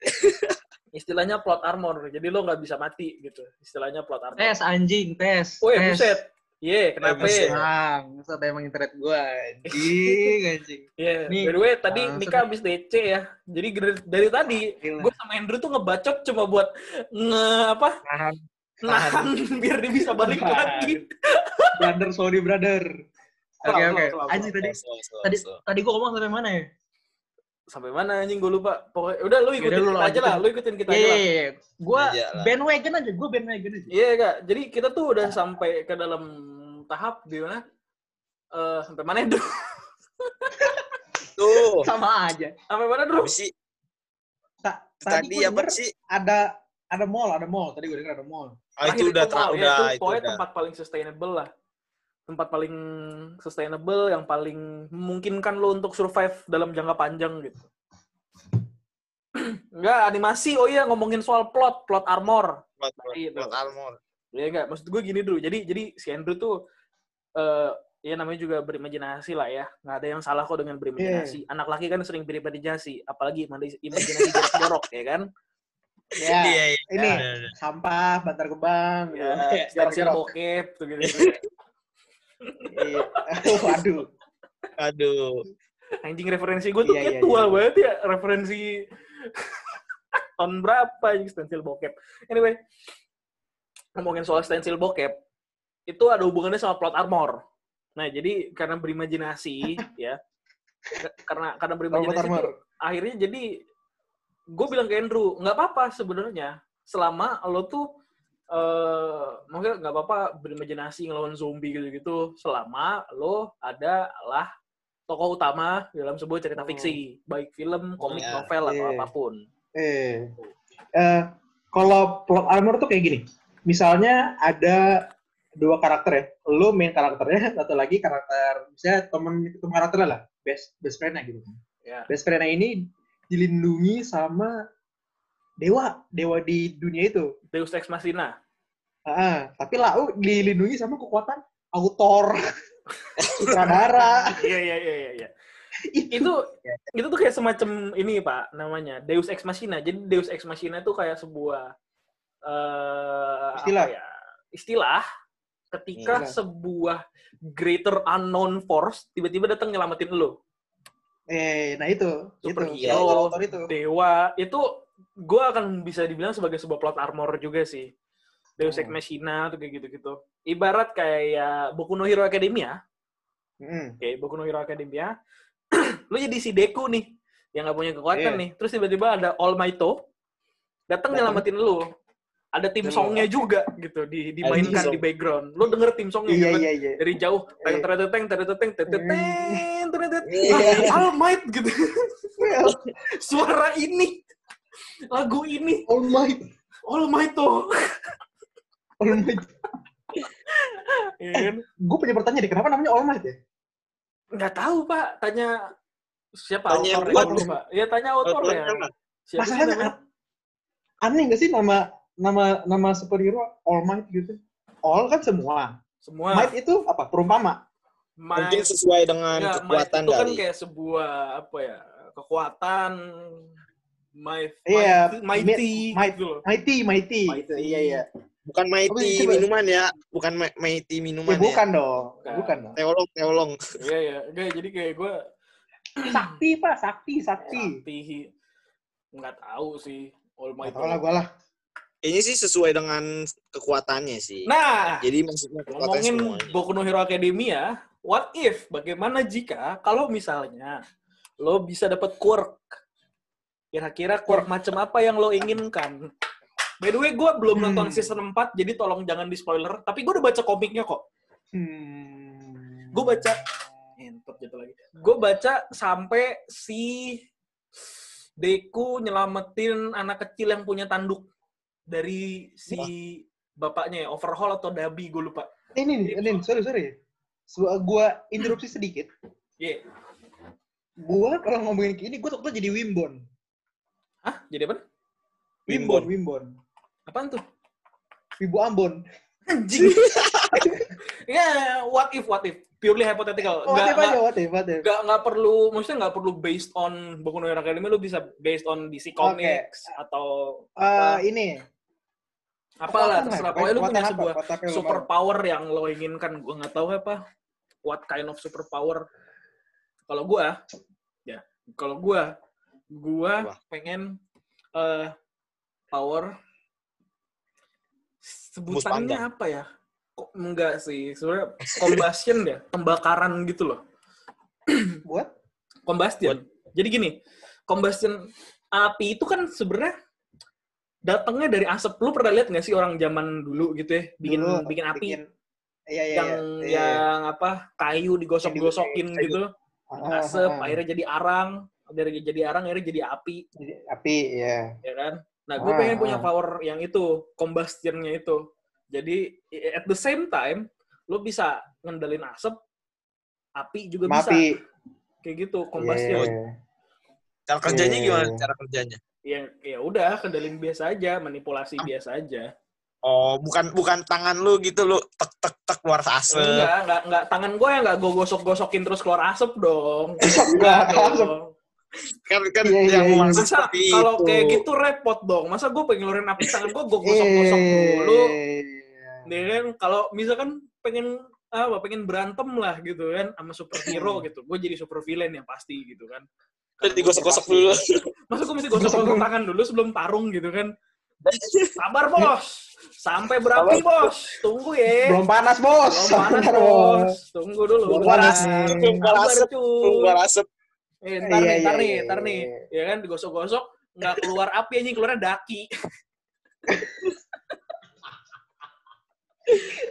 istilahnya plot armor. Jadi lu nggak bisa mati gitu. Istilahnya plot armor. Tes anjing, tes. Oh ya, tes. buset. Iya, kenapa? buset. Bang, maksud emang internet gua anjing, anjing. Iya, Nih, by the way tadi langsung. Mika habis DC ya. Jadi dari, dari tadi gue sama Andrew tuh ngebacot cuma buat nge apa? Nahan. Nahan biar dia bisa balik Nahan. lagi. Brother, sorry brother. Oke, oke. Anjing tadi tadi tadi gua ngomong sampai mana ya? Sampai mana anjing gue lupa. Pokoknya udah lu ikutin Yaudah, lu kita aja lah, lu ikutin kita Iya, aja lah. iya, iya. Gua Aja lah. bandwagon aja, gua bandwagon aja. Iya kak, jadi kita tuh udah sampai ke dalam tahap di mana? Eh sampai mana dulu? Tuh. Sama aja. Sampai mana dulu? Sih? Ta- Tadi gua apa denger sih? Ada ada mall, ada mall. Tadi gua dengar ada mall. Ah, itu udah tra- ya, udah itu itu pokoknya udah. tempat paling sustainable lah. Tempat paling sustainable yang paling memungkinkan lo untuk survive dalam jangka panjang gitu. Enggak, animasi. Oh iya, ngomongin soal plot, plot armor. Buat, buat, Iya, buat tuh. armor. Ya enggak, maksud gue gini dulu. Jadi jadi si Andrew tuh eh ya namanya juga berimajinasi lah ya. Nggak ada yang salah kok dengan berimajinasi. Anak laki kan sering berimajinasi, apalagi imajinasi imajinasi jorok-jorok ya kan. Ya, Iya, iya. ini Iya, iya. sampah, bantar gebang. Ya, stensil jorok-jorok. bokep tuh gitu. Iya. Waduh. Aduh. Anjing referensi gue tuh Iya, kayak iya, tua iya. banget ya. Referensi tahun berapa anjing stensil bokep. Anyway, ngomongin soal stensil bokep, itu ada hubungannya sama plot armor. Nah, jadi karena berimajinasi ya, karena karena berimajinasi Armor, tuh, akhirnya jadi gue bilang ke Andrew, nggak apa-apa sebenarnya selama lo tuh eh mungkin nggak apa-apa berimajinasi ngelawan zombie gitu-gitu selama lo adalah tokoh utama dalam sebuah cerita Hmm. fiksi, baik film, komik, ya. novel atau Iya. apa pun. Eh, eh, kalau plot armor tuh kayak gini. Misalnya ada dua karakter ya. Lu main karakternya, satu lagi karakter, misalnya temen temen karakternya lah, best best friend-nya gitu. Ya. Best friend-nya ini dilindungi sama dewa, dewa di dunia itu. Deus Ex Machina. Ah, tapi Lau dilindungi sama kekuatan autor, sutradara. Iya iya iya iya. iya. itu itu tuh kayak semacam ini pak namanya Deus Ex Machina. Jadi Deus Ex Machina itu kayak sebuah eh Istilah. apa ya? Istilah ketika Istilah. sebuah greater unknown force tiba-tiba datang nyelamatin lo. Eh, nah itu, Superhero. itu. Dewa itu gue akan bisa dibilang sebagai sebuah plot armor juga sih. Deus Ex Machina tuh kayak gitu-gitu. Ibarat kayak Boku no Hero Academia. Mm. Oke, okay, Boku no Hero Academia. lu jadi si Deku nih yang gak punya kekuatan yeah. nih. Terus tiba-tiba ada All Might datang nyelamatin lu. Ada tim songnya juga gitu di dimainkan di background. Lu denger tim songnya yeah, gitu yeah, dari jauh. Teng teng teng teng teng teng teng All Might gitu. Suara ini lagu ini, All Might. All Might-o. All Might. Iya kan? Gue punya pertanyaan deh, kenapa namanya All Might ya? Nggak tahu pak, tanya siapa Tanya yang buat. dulu, pak? Ya tanya. Autornya lah. Siapa Masalahnya namanya? aneh gak sih nama nama nama superhero All Might gitu? All kan semua. Semua. Might itu apa? Perumpama. Might. Mungkin sesuai dengan Ya, kekuatan might itu kan kali. kayak sebuah apa ya kekuatan might, Iya, mighty, might- gitu loh. Mighty, mighty. Mighty. Gitu. Iya, iya. Bukan mighty sih, coba? minuman ya. Bukan ma- mighty Ya, minuman ya. bukan dong. Bukan. Bukan dong. Teolong, teolong. Iya ya, Nggak, jadi kayak gue Sakti, Pak. Sakti, sakti. sakti nggak tahu sih all might. tau lah gue lah. Ini sih sesuai dengan kekuatannya sih. Nah, Jadi maksudnya ngomongin semuanya. Boku no Hero Academia, what if? Bagaimana jika kalau misalnya lo bisa dapat quirk? Kira-kira quirk macam apa yang lo inginkan? By the way, gue belum Hmm. nonton season 4, jadi tolong jangan di spoiler. Tapi gue udah baca komiknya kok. Hmm. Gue baca, entot jatuh lagi. Gue baca sampai si Deku nyelamatin anak kecil yang punya tanduk dari si bapaknya ya, overhaul atau Dabi, gue lupa. Eh, Ini, nih, ini, sorry, sorry. Gua, gua interupsi sedikit. Iya. Gua kalau ngomongin ini, gua takutnya jadi Wimbon. Hah? Jadi apa? Wimbon, Wimbon. Apaan tuh? Wibu Ambon. Anjing. ya, what if, what if. purely hypothetical. What Nggak, if aja, what if, what if. nggak, nggak perlu, maksudnya nggak perlu based on Boku no Hero Academy, lu bisa based on DC Comics atau Eh, ini. apalah, terserah. lah, Pokoknya lu punya apa, sebuah super power yang lo inginkan. Gue nggak tahu apa, what kind of super power. Kalau gua, ya, kalau gua, gua Apa? pengen eh power sebutannya apa ya? Kok enggak sih, sebenarnya combustion ya, pembakaran gitu loh. Buat? Combustion. Jadi gini, combustion api itu kan sebenarnya datangnya dari asap. Lu pernah lihat nggak sih orang zaman dulu gitu ya, bikin Dulu, bikin api bikin- Iya, iya, yang iya. Iya, yang apa kayu digosok-gosokin gitu, Ah, asap, ah, ah. akhirnya jadi arang, dari jadi arang akhirnya jadi api, Jadi, Api, ya. ya kan? Nah, gue Ah, pengen punya ah. power yang itu, combustionnya itu. Jadi at the same time, lu bisa ngendalin asap, api juga bisa, Mapi. kayak gitu, combustion. Iya. Cara kerjanya Iya, gimana? iya. Cara kerjanya? Ya, ya udah, kendalin biasa aja, manipulasi biasa aja. Oh, bukan bukan tangan lu gitu lu tek tek tek keluar asap. Enggak, enggak, enggak. Tangan gue yang enggak gue gosok-gosokin terus keluar asap dong. Enggak, asap. Kan kan Iya, iya, yang iya. maksud Masa seperti kalau itu. kayak gitu repot dong. Masa gue pengen ngeluarin api tangan gue, gue gosok-gosok dulu. Iya. Nih kan, kalau misalkan pengen apa pengen berantem lah gitu kan sama superhero gitu. Gue jadi super villain yang pasti gitu kan. Terus digosok-gosok dulu. Masa gue mesti gosok-gosok tangan dulu sebelum tarung gitu kan. Sabar bos. Sampai berapi bos. Tunggu ya. Belum panas, Bos. Belum panas Sabar, bos. Tunggu dulu. Belum panas. asap, nih. keluar Sabar keluar. Eh, ntar Iya, nih, ntar nih, iya, ntar nih. iya. Ya kan, digosok-gosok, nggak keluar api aja, keluarnya daki.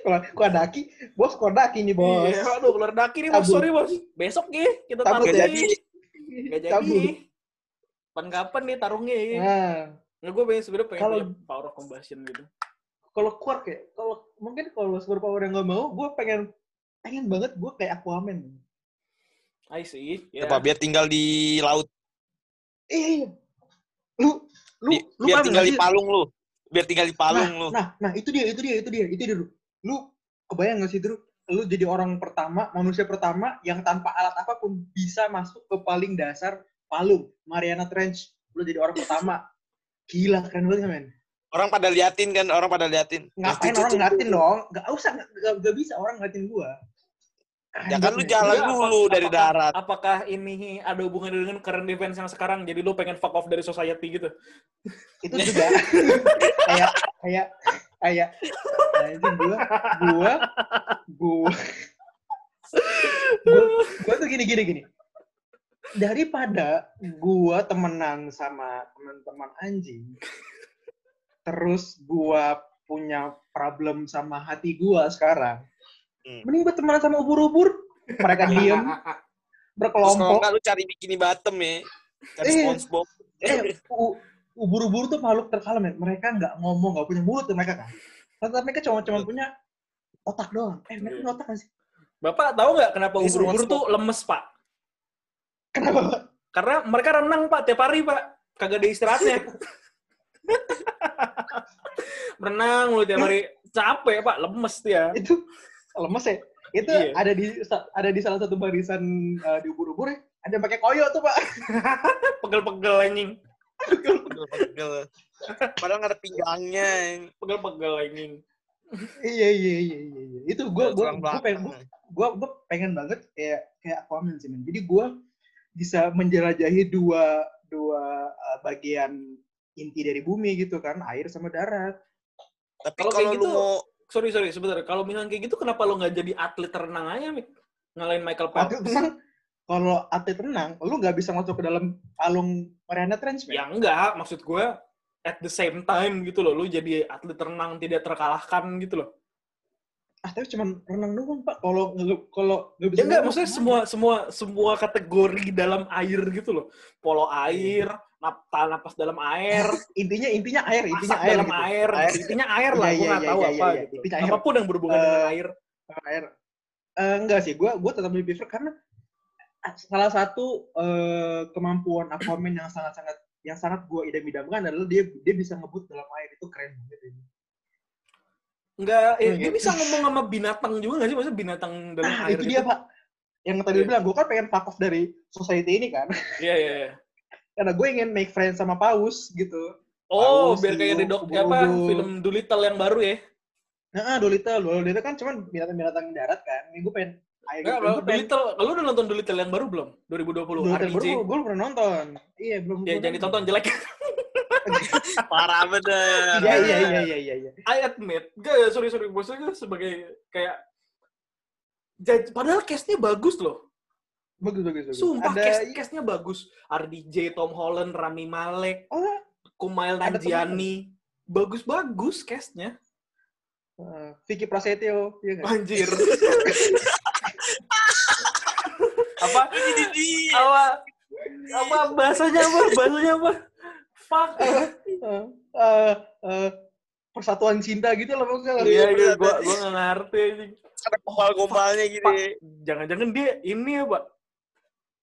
Kok kok ada aki? Bos, kok ada aki nih, Bos? Iya, aduh, keluar daki nih, bos. Sorry, bos. Besok, ya, kita taruh Gak nih. jadi. Nggak jadi. Cabut. Kapan kapan nih tarungnya ya. Nah, Nggak, gue pengen sebenernya pengen punya power of combustion gitu. kalau kuat kayak, kalau mungkin kalau super power yang gak mau, gue pengen pengen banget gue kayak Aquaman. I see. Ya. Apa biar tinggal di laut, Eh, iya. lu lu Di- lu biar tinggal di palung lu. Biar tinggal di palung lu. Nah, nah itu dia, itu dia, itu dia, itu dia. Dulu. Lu kebayang gak sih, Drew? Lu jadi orang pertama, manusia pertama yang tanpa alat apa pun bisa masuk ke paling dasar palung, Mariana Trench. Lu jadi orang pertama. Gila, keren banget, men. Orang pada liatin kan, orang pada liatin. Ngapain Nah, orang ngeliatin dong? Gak usah, gak, gak, gak bisa orang ngeliatin gua. Ya kan lu jalan Iya, apa- dulu dari apakah- darat. Apakah ini ada hubungannya dengan current events yang sekarang? Jadi lu pengen fuck off dari society gitu? itu juga kayak kayak kayak anjing gua gua gua gua, gua tuh gini gini gini daripada gua temenan sama teman-teman anjing terus gua punya problem sama hati gua sekarang Hmm. mending gua temenan sama ubur-ubur mereka diem Terus kalau berkelompok enggak lu cari bikini bottom ya. Cari Eh. SpongeBob. eh ubur-ubur tuh makhluk terkalem ya. Mereka nggak ngomong, nggak punya mulut tuh mereka kan. Tapi mereka cuma cuma punya otak doang. Eh, mereka punya otak nggak sih? Bapak tahu nggak kenapa ubur-ubur tuh lemes, Pak? Kenapa? Pak? Karena mereka renang, Pak, tiap hari, Pak. Kagak ada istirahatnya. renang lu tiap hari. Capek, Pak. Lemes dia. Itu lemes ya. Itu Iya. ada di ada di salah satu barisan eh, di ubur-ubur ya. Ada yang pakai koyo tuh, Pak. Pegel-pegel anjing. Pegel-pegel. Padahal nggak ada pinggangnya. Pegel-pegel anjing. iya, iya, iya, iya, iya. Itu gua gua, Tulang gua pengen belakang. gua, gua pengen banget kayak kayak Aquaman sih. Jadi gua bisa menjelajahi dua dua uh, bagian inti dari bumi gitu kan, air sama darat. Tapi Kalau kalau kayak lu gitu- mau Sorry, sorry, sebentar. Kalau misalnya kayak gitu, kenapa lo nggak jadi atlet renang aja, Mik? Ngalahin Michael Phelps? Atlet renang, kalau atlet renang, lu nggak bisa masuk ke dalam palung Mariana Trench. Ya enggak, maksud gue at the same time gitu loh, lu jadi atlet renang tidak terkalahkan gitu loh. Ah, tapi cuma renang doang, Pak. Kalau kalau nggak bisa Ya enggak, maksudnya semua semua semua kategori dalam air gitu loh. Polo air, nap napas dalam air, intinya intinya air, intinya masak air dalam gitu. air, Air. intinya air lah, Iya, gue nggak iya, tahu iya, apa gitu. intinya air. Apa pun yang berhubungan Eh, dengan air. air. Eh, enggak sih, gua gua tetap lebih prefer karena salah satu eh, kemampuan Aquaman yang sangat-sangat yang sangat gua idam-idamkan adalah dia dia bisa ngebut dalam air itu keren banget ini. Enggak, eh, dia bisa ngomong sama binatang juga nggak sih? Maksudnya binatang dalam Ah, air itu gitu? dia pak. Yang tadi lu bilang, gue kan pengen fuck off dari society ini kan. Iya, iya, iya. Karena gue ingin make friends sama paus gitu. Oh, Paus, biar kayak di dok apa film Doolittle yang baru ya? Nah, Dolittle, Dolittle kan cuman binatang-binatang darat kan. Ini gue pengen pengen Doolittle. Lu udah nonton Doolittle yang baru belum? 2020 Dolittle baru gue belum pernah nonton. Iya, belum. Ya, jangan ditonton jelek. Parah bener. Iya, iya, iya, iya, iya, iya. I admit, gak, sorry sorry, maksudnya sebagai kayak Jaj- padahal cast-nya bagus loh. Bagus, bagus, bagus. Sumpah Ada cast cast-nya bagus. RDJ, Tom Holland, Rami Malek, Oh, Kumail Nanjiani. Bagus-bagus cast-nya. uh, Vicky Prasetyo, iya nggak? Anjir. apa? Apa? Apa bahasanya apa? Bahasanya apa? Fuck. Uh, uh, uh, persatuan cinta gitu lah maksudnya. Iya, iya, gua gua nggak ngerti. anjing. Ada gombal-gombalnya gini. Pak, jangan-jangan dia ini ya, Pak.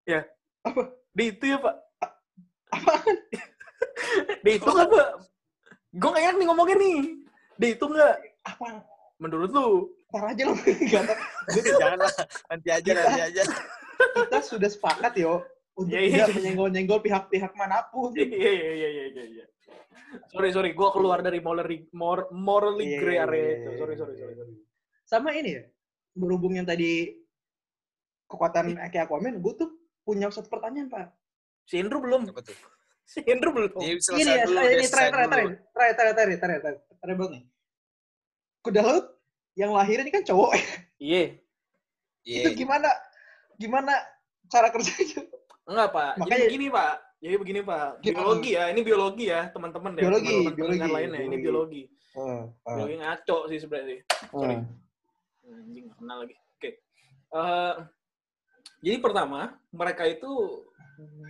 Ya. Apa? Dia itu ya, Pak. dia itu nggak, Pak? Gue nggak yakin nih ngomongnya nih. Itu nggak? Apa? Menurut lu? Ntar aja lo. Gak tau. Jangan lah. Nanti aja, nanti aja. Kita sudah sepakat yo untuk Iya, iya, tidak iya. menyenggol-nyenggol pihak-pihak mana pun. Iya, iya, iya, iya, iya, iya. Sorry, sorry. Gue keluar dari morally, mor- morally Iya, gray iya, area iya, itu. iya, Sorry, iya, sorry, iya, sorry. iya. sorry. Sama ini ya, berhubung yang tadi kekuatan kayak Aquaman, gue tuh punya satu pertanyaan, Pak. Si Indro belum. Apa tuh? Si Indro belum. Ini Ini ya, dulu. ini deh, terakhir, terakhir, terakhir, terakhir, terakhir, terakhir, terakhir banget nih. Kuda laut yang lahir ini kan cowok. Iya. Iya. Itu gimana, gimana cara kerjanya? Enggak, Pak. Jadi Makanya- begini, Pak. Jadi begini, Pak. Biologi ya. Ini biologi ya, teman-teman ya. Biologi, teman-teman biologi, pendengar lainnya. Ini biologi. Uh, Biologi ngaco sih sebenarnya sih. Sorry. Anjing, nggak kenal lagi. Oke. Eh, jadi pertama, mereka itu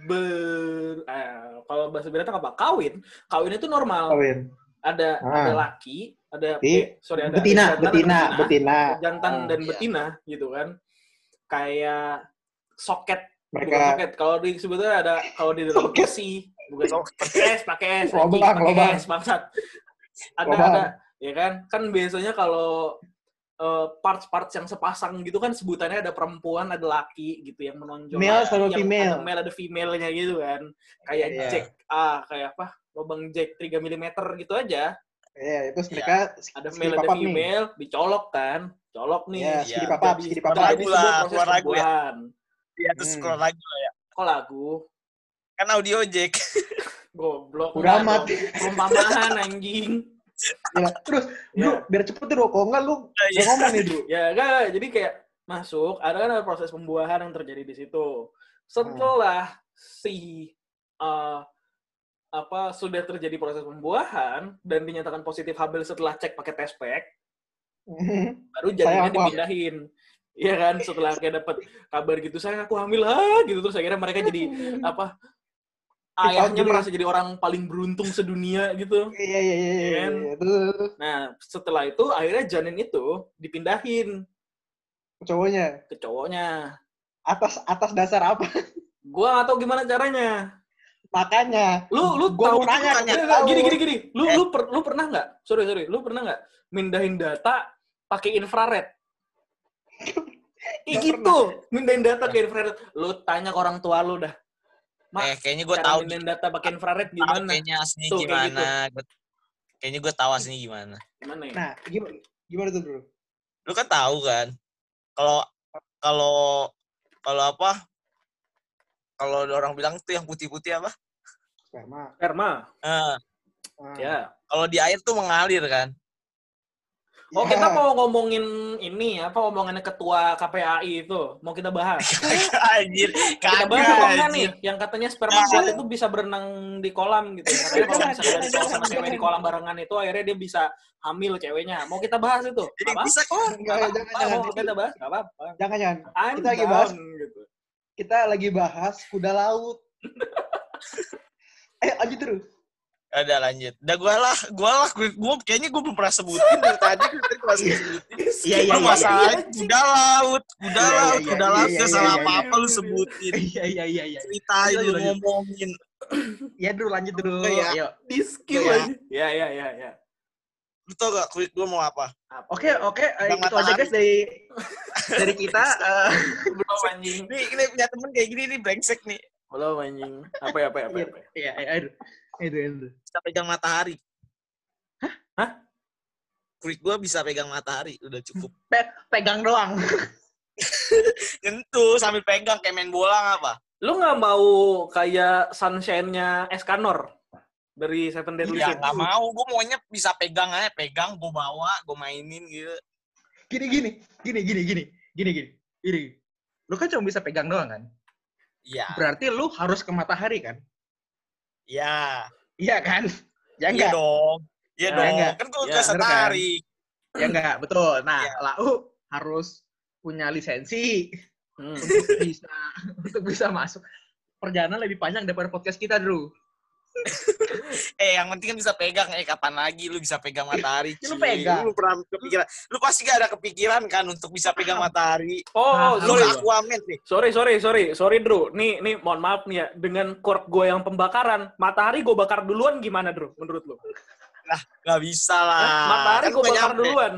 ber eh, kalau bahasa binatang apa? Kawin. Kawin itu normal. Kawin. Ada Ah. ada laki, ada eh, sorry ada Betina, ada jantan, betina, ada betina. jantan Ah, dan Iya. betina gitu kan. Kayak soket bukan Mereka soket. Kalau di sebetulnya ada kalau di dalam Soket. PC bukan pakai es, pakai es, Lobang, pakai es bangsat. Ada Lobang. ada ya kan? Kan biasanya kalau eh, parts-parts yang sepasang gitu kan sebutannya ada perempuan, ada laki gitu yang menonjol. Male Ada- sama yang female. Ada male ada female-nya gitu kan. Kayak Iya. Jack ah kayak apa? Lubang Jack 3 mm gitu aja. Iya, itu Iya. mereka Ada skip male ada papap nih. female, dicolok kan. Colok nih. Iya. skip papap, jadi papap. Lagu lah, keluar lagu ya. Iya, terus Hmm. scroll lagi lah ya. Kok lagu? Kan audio jack. Goblok. Udah amat. Perumpamaan anjing. Ya, terus, Bro, Ya. biar cepet tuh. Kalau enggak lu gua ngomong nih, Bro. Ya enggak, jadi kayak masuk, ada kan ada proses pembuahan yang terjadi di situ. Setelah si eh, apa sudah terjadi proses pembuahan dan dinyatakan positif hamil setelah cek pakai test pack, baru Saya janinnya aku- dipindahin. Iya kan, setelah kayak dapat kabar gitu, saya aku hamil, ah gitu terus akhirnya mereka jadi apa? Ayahnya gitu merasa jadi orang paling beruntung sedunia gitu. Iya, iya, iya, iya. Kan? iya. Nah, setelah itu akhirnya janin itu dipindahin cowoknya ke cowoknya. atas atas dasar apa? Gua tahu gimana caranya. Makanya. Lu lu Gua tahu mau nanya, gini gini gini. Lu Eh. lu per- lu pernah nggak? Sorry sorry. Lu pernah nggak mindahin data pakai infrared? Ih gitu, mindahin data ke infrared. Lu tanya ke orang tua lu dah. Mak, Eh, kayaknya gue tahu data pakai infrared tahu gimana? kayaknya aslinya Tuh, kayak gitu. gimana. Gua- Kayaknya gue tahu aslinya gimana. Gimana ya? Nah, gimana gimana tuh, Bro? Lu kan tahu kan. Kalau kalau kalau apa? Kalau orang bilang tuh yang putih-putih apa? Sperma. Sperma. Eh, Ah. Ya. kalau di air tuh mengalir kan. Oh, Ya. kita mau ngomongin ini apa omongannya ketua KPAI itu. Mau kita bahas. Anjir, Kita bahas apa enggak nih? Yang katanya sperma kuat itu bisa berenang di kolam gitu. Katanya kalau misalnya ada cowok sama cewek di kolam barengan itu akhirnya dia bisa hamil ceweknya. Mau kita bahas itu? Jadi Apa? bisa kok. Enggak, Apa? jangan, Mau jangan. kita bahas? Gak apa-apa. Jangan, jangan. I'm Kita lagi bahas. down, gitu. Kita lagi bahas kuda laut. Ayo, lanjut terus. Ada lanjut. Udah gua lah, gua lah, gua, gua kayaknya gua belum pernah sebutin dari tadi, tadi gua masih sebutin. Iya, iya, Lu iya, masalahnya kuda laut, kuda Iya, iya, laut, iya, kuda iya, laut, iya, gak iya, salah iya, apa-apa lu iya. sebutin. Iya, iya, iya, iya. Ceritain lu ngomongin. Ya, dulu lanjut dulu. Iya. Ayo. Di skill Iya. aja. Ya, ya, ya, ya. Lu tau gak quick gue mau apa? Apa? Oke, oke. eh, itu aja guys dari dari kita. eh, Belum anjing. Ini, ini punya temen kayak gini nih brengsek nih. Belum anjing. Apa ya, apa ya, apa ya? apa ya? Iya, iya. Itu, itu. Bisa pegang matahari. Hah? Quick gue bisa pegang matahari. Udah cukup. Pe- pegang doang. Nyentuh sambil pegang kayak main bola nggak apa? Lu nggak mau kayak sunshine-nya Escanor dari Seven Deadly Iya Sins? nggak mau. Gue maunya bisa pegang aja. Pegang, gue bawa, gue mainin gitu. Gini, gini, gini, gini, gini, gini, gini, gini. Lu kan cuma bisa pegang doang kan? Iya. Berarti lu harus ke matahari kan? Iya. Iya kan? Ya Iya enggak? dong. Iya Ya, dong. enggak. Kan gue Ya, bener kan? Ya enggak, betul. Nah, Iya. lau harus punya lisensi Hmm. untuk bisa untuk bisa masuk. Perjalanan lebih panjang daripada podcast kita, Drew. Eh, yang penting kan bisa pegang. Eh, kapan lagi lu bisa pegang matahari? Lu pegang. Lu pernah kepikiran. Lu pasti gak ada kepikiran kan untuk bisa pegang matahari. Oh, Nah, oh, Lu sorry. Aquaman nih. Sorry, sorry, sorry. Sorry, Drew. Nih, nih, mohon maaf nih ya. Dengan quirk gue yang pembakaran, matahari gue bakar duluan gimana, Drew? Menurut lu? Gak bisa Hah? lah. matahari Kan gue nggak bakar nyampe. duluan.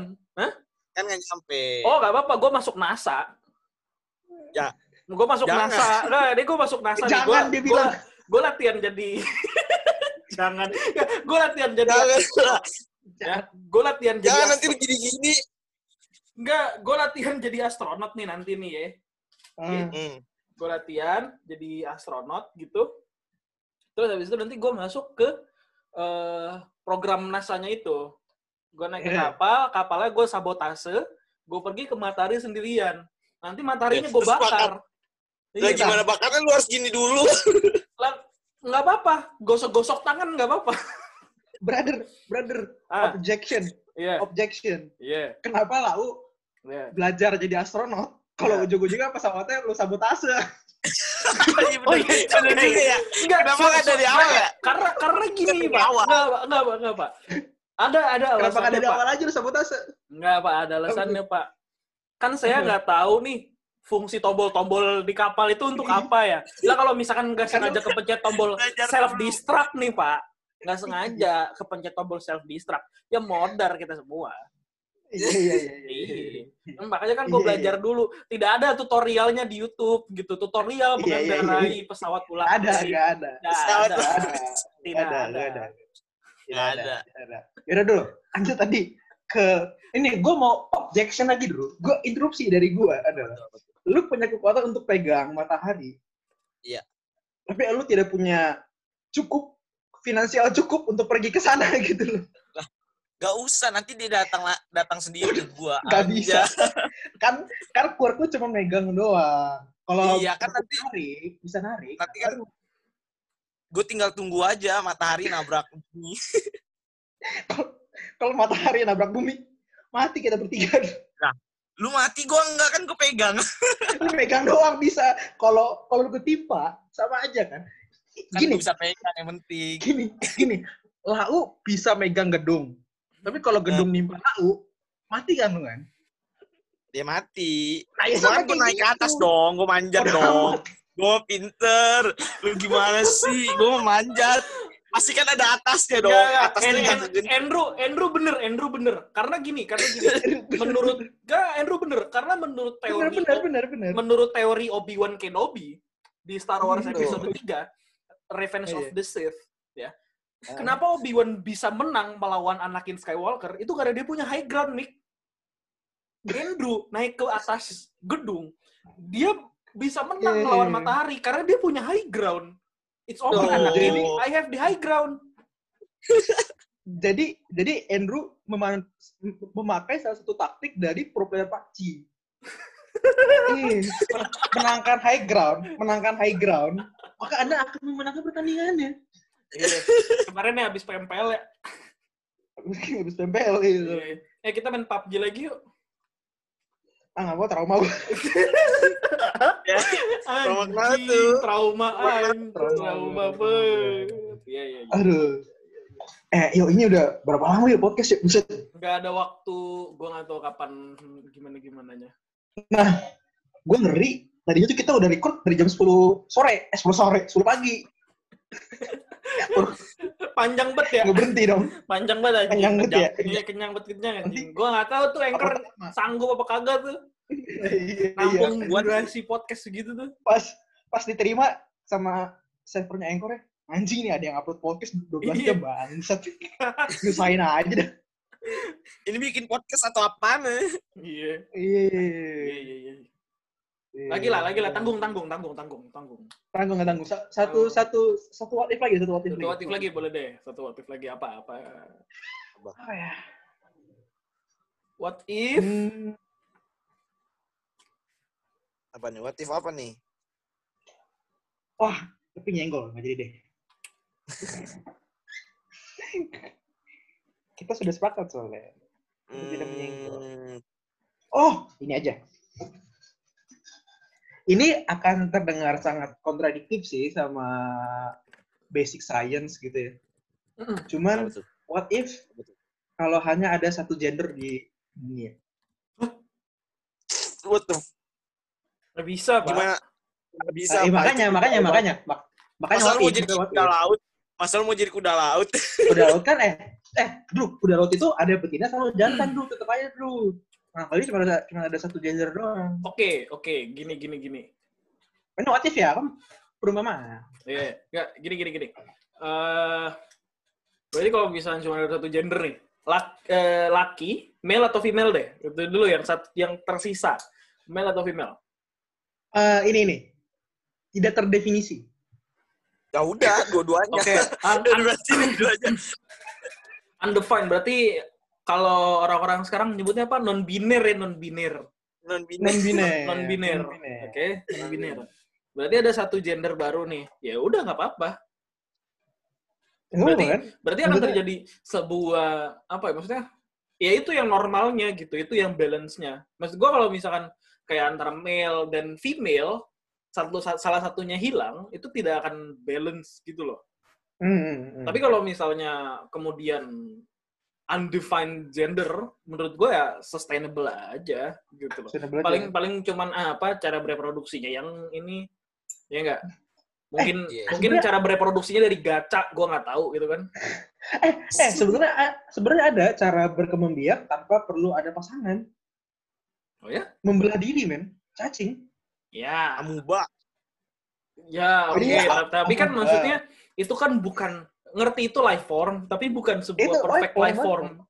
Kan gak nyampe. Oh, gak apa-apa. Gue masuk NASA. Ya. Gue masuk Jangan. NASA. Nah, ini gue masuk NASA. nih. Jangan Gua, dia bilang. Gue latihan jadi... Jangan. Gue latihan jadi... Jangan, Ya, gue latihan jadi... jangan nanti astro- lu gini-gini. Enggak, gue latihan jadi astronot nih nanti nih ya. Hmm. gue latihan jadi astronot gitu. Terus habis itu nanti gue masuk ke eh, program NASA-nya itu. Gue naik ke Iya. kapal, kapalnya gue sabotase, gue pergi ke matahari sendirian. Nanti mataharinya Ya, gue bakar. Lah Iya, gimana bakarnya lu harus gini dulu. nggak apa-apa, gosok-gosok tangan nggak apa-apa. Brother, brother, Ah, objection, iya, objection. iya, Kenapa lau iya. belajar jadi astronot? Kalau Ya. ujung-ujungnya pesawatnya lu sabotase. Iya Oh, bener, iya. bener juga ya. Enggak, Kenapa nggak dari awal ya? Karena karena gini, Pak. Enggak, Pak. Enggak, Pak. Enggak, Pak. Ada ada Kenapa alasannya, nggak dari awal aja lu sabotase? Enggak, Pak, ada alasannya, Pak. Kan saya nggak tahu nih fungsi tombol-tombol di kapal itu untuk apa ya. Lah kalau misalkan nggak sengaja kepencet tombol self destruct nih, Pak. Nggak sengaja kepencet tombol self destruct. Ya modar kita semua. Iya, iya, iya. iya. Iya. Makanya kan gue Iya, belajar dulu. Tidak ada tutorialnya di YouTube gitu. Tutorial Iya, iya, iya. mengendarai pesawat ulang Ada, nggak ada. Pesawat ada. Tidak ada, Tidak ada. Tidak ada. Yaudah dulu, lanjut tadi ke ini gue mau objection lagi dulu. Gue interupsi dari gue adalah lu punya kekuatan untuk pegang matahari. Iya. Tapi lu tidak punya cukup finansial cukup untuk pergi ke sana gitu loh. Gak usah, nanti dia datang datang sendiri ke gua. Gak aja. bisa. kan kan quirk lu cuma megang doang. Kalau Iya, kan nanti- narik, bisa narik. Nanti kan gue tinggal tunggu aja matahari nabrak bumi. kalau matahari nabrak bumi, mati kita bertiga. Lu mati gua enggak kan gue pegang. lu megang doang bisa. Kalau kalau lu ketimpa sama aja kan. Kan Gini, gua bisa pegang yang penting. gini, gini. Lau bisa megang gedung. Tapi kalau gedung nimpa lau, mati kan lu kan? Dia mati. Nah, ya sama kan gue naik ke gitu. atas dong, gue manjat Bodo dong. Gue pinter. Lu gimana sih? Gue mau manjat. Pasti kan ada atasnya dong. Nggak, nggak. Atasnya An- nggak An- segede. Andrew, Andrew bener, Andrew bener. Karena gini, karena gini. menurut Gak, Andrew bener. Karena menurut teori benar benar benar. menurut teori Obi-Wan Kenobi di Star Wars Hmm. episode 3, Revenge of Iya. the Sith, ya. Kenapa Obi-Wan bisa menang melawan Anakin Skywalker? Itu karena dia punya high ground, Nick. Andrew naik ke atas gedung, dia bisa menang Iya, iya, melawan iya. matahari karena dia punya high ground. It's over, Oh. Anakin. Jadi- I have the high ground. Jadi jadi Andrew mema- memakai salah satu taktik dari pro player PUBG. Menangkan high ground, menangkan high ground, maka Anda akan memenangkan pertandingannya. Iya. Kemarin ya habis PMPL ya. Harus tempel gitu. Iya. Eh kita main PUBG lagi yuk. Ah nggak mau trauma gue. Ya. Trauma tuh? Trauma, Trauma. trauma banget. Iya, iya, iya. Aduh. Eh, yo ini udah berapa lama ya podcast ya? Buset. Nggak ada waktu, gue nggak tahu kapan gimana-gimananya. Nah, gue ngeri. Tadinya tuh kita udah record dari jam 10 sore, eh 10 sore, 10 pagi. Panjang bet ya. Nggak berhenti dong. Panjang banget anjing. Kenyang bet ya? Iya, kenyang bet kenyang Gua nggak tahu tuh anchor Apa sanggup apa kagak tuh. Iya, iya. Nampung buat- durasi podcast segitu tuh. Pas pas diterima sama servernya Anchor ya. Anjing nih ada yang upload podcast 12 Iya. jam bangsat. Nyusahin aja dah. Ini bikin podcast atau apaan? eh? Iya. Iya. Iya, iya, iya. Lagi lah, lagi lah. Tanggung, tanggung, tanggung, tanggung, tanggung. Tanggung nggak tanggung. Sa- Satu satu satu what if lagi, satu what if Satu watif lagi boleh deh. Satu watif lagi apa? Apa? Apa ya? What if? Hmm, Apa nih? What if apa nih? wah, tapi nyenggol nggak jadi deh. Kita sudah sepakat soalnya. Itu tidak menyenggol. Hmm, Oh, ini aja. Ini akan terdengar sangat kontradiktif sih sama basic science gitu ya. Mm-mm. Cuman what if kalau hanya ada satu gender di dunia? What the Nggak bisa, Pak. Gimana? Nggak bisa. Eh, Pak. makanya, Itu makanya, makanya, mak- makanya Masa lu mau jadi makanya kuda laut? Masa lu mau jadi kuda laut? Kuda laut kan eh eh Dru, kuda laut itu ada betina sama jantan Dru, tetap aja Dru. Nah, kali cuma ada cuma ada satu gender doang. Oke, oke. Gini, gini, gini. Ini what if ya, kan perumpamaan. Iya, nggak gini gini gini. Eh, berarti kalau misalnya cuma ada satu gender nih, lak, eh, laki, male atau female deh. Itu dulu yang sat, yang tersisa, male atau female. Eh, ini ini tidak terdefinisi. Ya udah, dua-duanya. Oke, un- berarti dua-duanya. undefined. Berarti kalau orang-orang sekarang nyebutnya apa? Non biner ya, non biner. Non biner. Non biner. Non biner. Non-biner. Oke, non biner. Berarti ada satu gender baru nih. Ya udah nggak apa-apa. Berarti- kan? Berarti akan terjadi sebuah apa ya maksudnya? Ya itu yang normalnya gitu, itu yang balance-nya. Maksud gua kalau misalkan kayak antara male dan female satu salah satunya hilang, itu tidak akan balance gitu loh. Hmm, hmm. Tapi kalau misalnya kemudian undefined gender, menurut gue ya sustainable aja gitu loh. Belajar. Paling paling cuman ah, apa cara bereproduksinya yang ini ya enggak mungkin Eh, iya. mungkin sebenarnya- cara bereproduksinya dari gacha gue nggak tahu gitu kan eh eh sebenarnya eh, sebenarnya ada cara berkembang biak tanpa perlu ada pasangan. Oh ya Membelah diri, men. Cacing. ya Amuba. ya Oh, oke iya. tapi kan Oh, maksudnya itu kan bukan ngerti itu life form tapi bukan sebuah Itu perfect life life form, form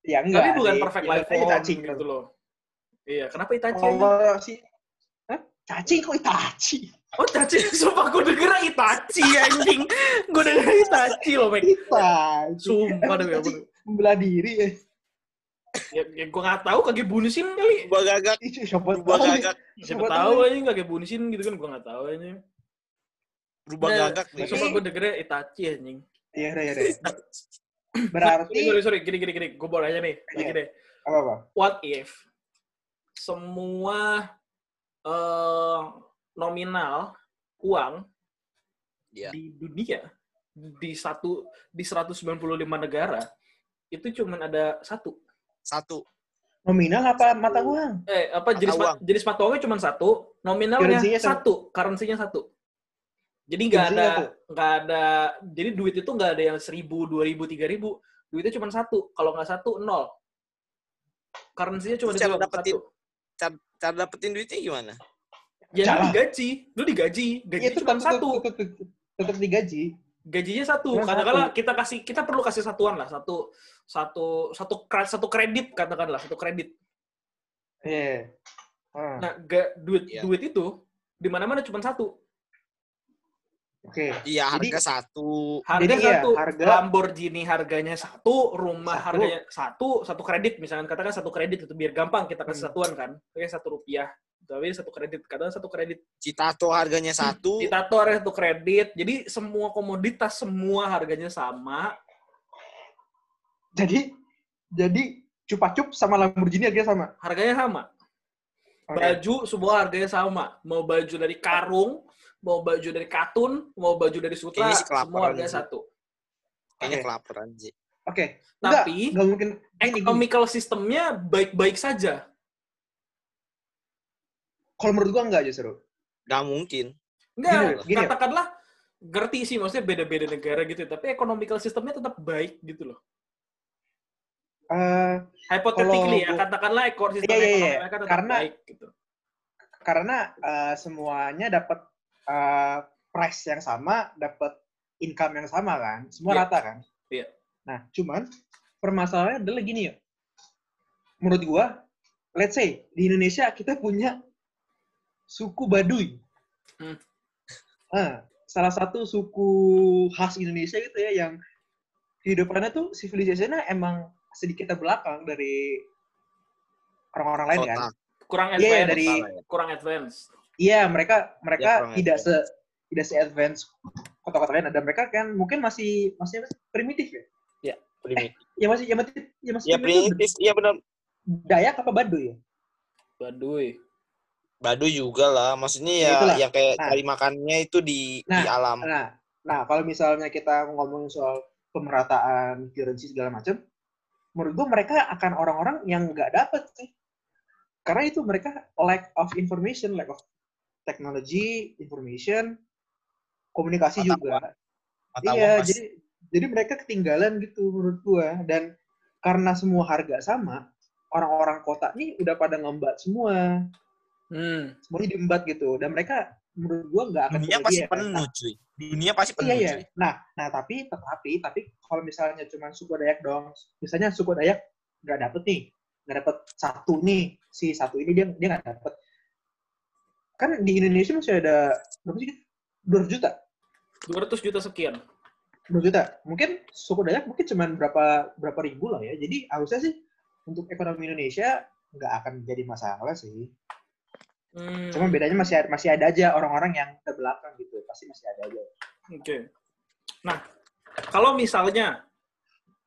Ya enggak. tapi bukan sih. perfect Ya, life tapi form cacing gitu loh iya kenapa Itachi aja? Kalau si Hah? Cacing kok Itachi? Oh, Itachi. Sumpah gue denger Itachi, anjing. Gue denger Itachi loh, Mek. Itachi. Sumpah ya, Itachi membelah diri ya. Ya, ya gue gak tahu kagak bunusin kali. Berubah gagak. Siapa tahu nih. gagak. Siapa Siapa tahu aja kagak bunusin gitu kan, gue gak tahu aja. Berubah Nah, gagak nih. Sumpah gue dengernya Itachi, anjing. Iya, iya, iya. Berarti Sorry, sorry, gini, gini, gini. Gue boleh aja nih, lagi Iya. deh. apa apa? What if semua eh, nominal uang Iya. di dunia di satu di 195 negara itu cuma ada satu Satu. Nominal apa mata uang? eh apa Mata jenis uang. ma- jenis mata uangnya cuma satu nominalnya satu currency-nya satu jadi nggak ada nggak ada jadi duit itu nggak ada yang seribu dua ribu tiga ribu duitnya cuma satu kalau nggak satu nol currency-nya cuma cara dapetin satu Cara, cara dapetin duitnya gimana? ya lu Cara. digaji lu digaji gaji Iya, cuma tetap, satu tetap digaji. Gajinya satu katakanlah satu. kita kasih kita perlu kasih satuan lah satu satu satu satu kredit katakanlah satu kredit Iya. Ah, nah ga, duit Iya. duit itu di mana mana cuma satu Oke. Iya, Jadi- harga satu. harga Jadi iya, satu harga- Lamborghini harganya satu rumah Satu. harganya satu satu kredit misalkan katakan satu kredit itu biar gampang kita kasih Hmm. satuan kan oke satu rupiah tapi satu kredit kadang satu kredit Citato harganya satu. di tato ada satu kredit jadi semua komoditas semua harganya sama Jadi jadi cupa cup sama Lamborghini harganya sama. harganya sama Oke. baju semua harganya sama mau baju dari karung mau baju dari katun mau baju dari sutra semua harganya sih. satu Kayaknya Oke. kelaparan sih. Oke. Tapi, Nggak, nggak mungkin. Sistemnya baik-baik saja Kalau menurut gua enggak justru. Gak mungkin. Enggak, Gini, gini. katakanlah ngerti sih maksudnya beda-beda negara gitu tapi economical sistemnya tetap baik gitu loh Eh, hypothetically ya Kalau gua- katakanlah ekor sistem Iya, iya, ekonomi iya. mereka tetap Karena- baik gitu karena eh, semuanya dapat eh, price yang sama, dapat income yang sama kan, semua Iya. rata kan. Iya. Nah, cuman permasalahannya adalah gini ya. Menurut gua, let's say di Indonesia kita punya suku Baduy. Hmm. Ah, salah satu suku khas Indonesia gitu ya yang kehidupannya tuh civilization-nya emang sedikit terbelakang dari orang-orang lain kan. Kurang Iya, iya, advance dari- Kota lah ya. kurang advance Iya, mereka mereka kurang tidak se advance. tidak se advance kota-kota lain. Ada mereka kan mungkin masih masih primitif ya. Primitif. Ya masih ya masih ya masih Ya primitif, iya benar. Dayak apa Baduy ya? Baduy Baduy juga lah. Maksudnya ya Itulah. yang kayak Nah. cari makannya itu di di Nah, alam. Nah, nah kalau misalnya kita ngomongin soal pemerataan currency segala macam, menurut gua mereka akan orang-orang yang nggak dapet sih. Karena itu mereka lack of information, lack of technology, information, komunikasi juga. Mata iya, mas. jadi jadi mereka ketinggalan gitu menurut gua dan karena semua harga sama, orang-orang kota nih udah pada ngembat semua, hmm. semuanya diembat gitu dan mereka menurut gua nggak akan Dunia pasti kebagian. penuh cuy. Dunia pasti penuh Iya iya. cuy. Nah, nah tapi tetapi tapi kalau misalnya cuma suku Dayak dong, misalnya suku Dayak nggak dapet nih, nggak dapet satu nih, si satu ini dia dia nggak dapet. Kan di Indonesia masih ada berapa sih? 200 juta. 200 juta sekian 2 juta. Mungkin suku Dayak mungkin cuma berapa berapa ribu lah ya. Jadi harusnya sih untuk ekonomi Indonesia nggak akan jadi masalah sih. Hmm. Cuma bedanya masih ada, masih ada aja orang-orang yang terbelakang gitu. Pasti masih ada aja. Oke. Nah, kalau misalnya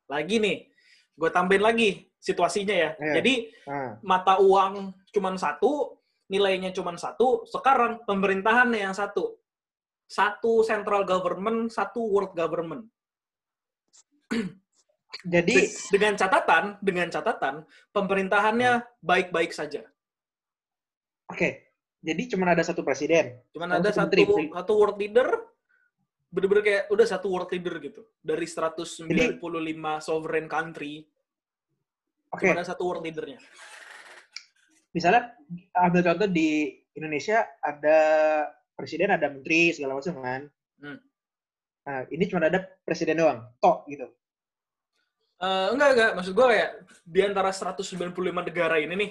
lagi nih, gue tambahin lagi situasinya ya. Iya. Jadi Nah, mata uang cuma satu, nilainya cuma satu. Sekarang pemerintahannya yang satu, satu central government, satu world government. jadi De- dengan catatan, dengan catatan pemerintahannya baik-baik saja. Oke, jadi cuma ada satu presiden. Cuman Oh, ada satu satu menteri. satu world leader, bener-bener kayak udah satu world leader gitu. Dari 195 sovereign country, Oke, cuma ada satu world leadernya. misalnya ambil contoh di Indonesia ada presiden, ada menteri segala macam kan. Hmm. Nah, ini cuma ada presiden doang, tok gitu. Eh, enggak, enggak. Maksud gue kayak di antara 195 negara ini nih,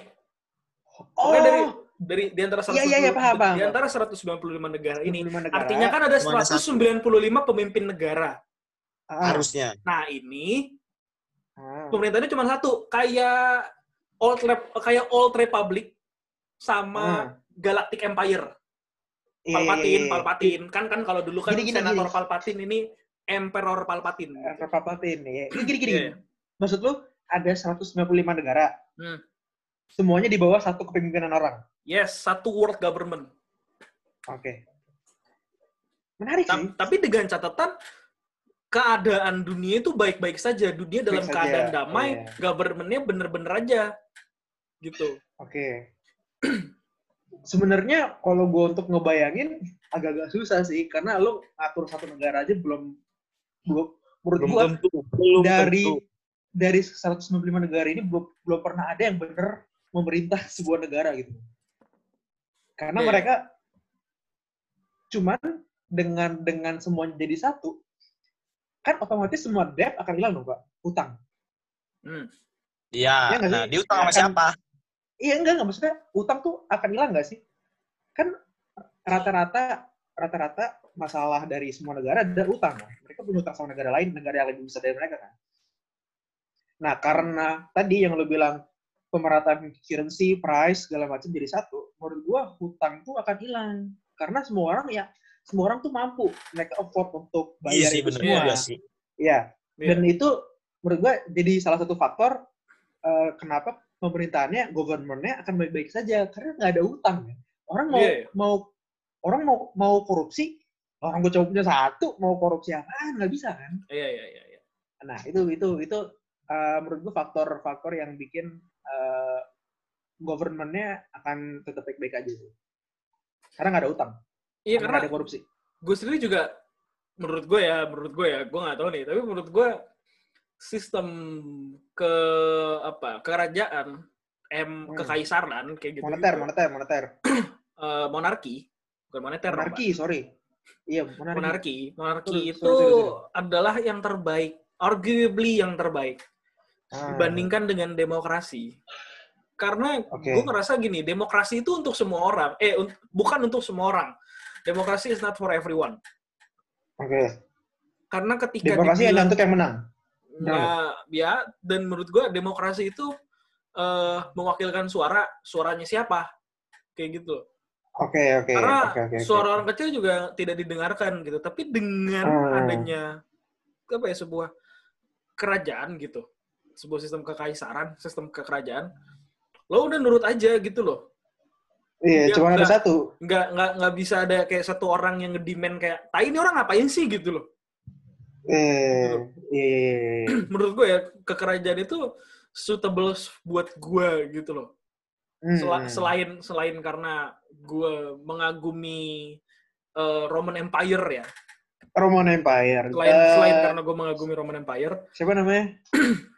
Oh, dari dari di antara Iya, iya, iya, paham, paham. di antara 195 negara ini, 25 negara. artinya kan ada Cuma ada satu. 195 pemimpin negara. Ah, Harusnya. Nah, ini ah. pemerintahnya cuma satu, kayak Old Rep- kayak Old Republic sama Ah. Galactic Empire. Iya, iya, Palpatine, iya. Palpatine. Kan kan kalau dulu kan Gini, gini, Senator gini. Palpatine ini Emperor Palpatine. Emperor Palpatine ya. Ini gini gini. Gini. iya. Maksud lu ada 195 negara. Hmm. Semuanya di bawah satu kepemimpinan orang. Yes, satu world government. Oke. Menarik Ta- sih. Tapi dengan catatan keadaan dunia itu baik-baik saja. Dunia dalam keadaan damai, iya. governmentnya bener-bener aja. Gitu. Oke. Sebenarnya kalau gue untuk ngebayangin agak-agak susah sih karena lo ngatur satu negara aja belum belum menurut Belum gua tentu. Belum dari tentu. dari 195 negara ini belum belum pernah ada yang benar memerintah sebuah negara gitu. Karena Iya. mereka cuman dengan dengan semuanya jadi satu kan otomatis semua debt akan hilang dong, Pak. Utang. Hmm. Iya. Nggak Nah, sih? dia utang sama Akan- siapa? Iya enggak enggak maksudnya utang tuh akan hilang nggak sih? Kan rata-rata rata-rata masalah dari semua negara ada utang. Kan? Mereka punya utang sama negara lain, negara yang lebih besar dari mereka kan. Nah, karena tadi yang lo bilang pemerataan currency, price segala macam jadi satu, menurut gua hutang tuh akan hilang. Karena semua orang ya semua orang tuh mampu mereka afford untuk Iya bayar sih, itu bener semua. juga sih. Iya. Iya. Dan itu menurut gua jadi salah satu faktor eh, kenapa pemerintahannya, governmentnya akan baik-baik saja karena nggak ada utang. ya. Orang mau Iya, iya. mau orang mau mau korupsi, orang gue cuma punya satu, mau korupsi apaan nggak bisa kan? Iya, iya, iya. iya. Nah itu itu itu eh, menurut gua faktor-faktor yang bikin eh, governmentnya akan tetap baik-baik aja sih. Karena nggak ada utang, Iya, karena ada korupsi. gue sendiri juga menurut gue ya, menurut gue ya, gue nggak tahu nih, tapi menurut gue sistem ke apa kerajaan em Hmm. kekaisaran kayak gitu Moneter, moneter, moneter. Eh, monarki bukan moneter. Monarki, sorry. Iya, monarki. monarki monarki Sorry, itu sorry, sorry, sorry. adalah yang terbaik arguably yang terbaik dibandingkan dengan demokrasi karena Oke. gue ngerasa gini demokrasi itu untuk semua orang eh un- bukan untuk semua orang demokrasi is not for everyone Oke. karena ketika Demokrasi dibilang- untuk yang menang. ya ya dan menurut gue demokrasi itu eh, mewakilkan suara suaranya siapa kayak gitu. Oke, oke. karena oke, oke, oke. suara orang kecil juga tidak didengarkan gitu tapi dengan Hmm. adanya apa ya sebuah kerajaan gitu sebuah sistem kekaisaran sistem kekerajaan lo udah nurut aja gitu loh Iya, Ya, cuma ada satu. nggak nggak nggak bisa ada kayak satu orang yang ngedemand kayak tai ini orang ngapain sih gitu loh Eh, iya, iya, iya, iya. menurut gue ya kekerajaan itu suitable buat gue gitu loh Hmm, Sela- selain selain karena gue mengagumi eh, Roman Empire ya Roman Empire. selain Eh, selain karena gue mengagumi Roman Empire siapa namanya?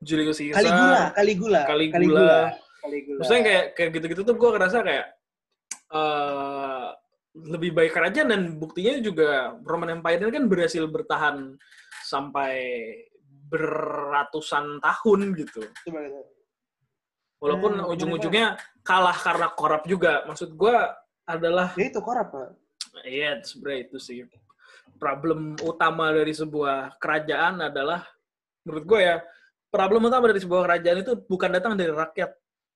Julius Caesar Caligula, Caligula. Caligula. Caligula. maksudnya kayak kayak gitu-gitu tuh gue ngerasa kayak eh lebih baik kerajaan dan buktinya juga Roman Empire ini kan berhasil bertahan sampai beratusan tahun gitu walaupun Hmm, ujung-ujungnya kalah karena korup juga maksud gue adalah Ya itu korup, Pak. Iya, sebenarnya itu sih. Problem utama dari sebuah kerajaan adalah, menurut gue ya, problem utama dari sebuah kerajaan itu bukan datang dari rakyat,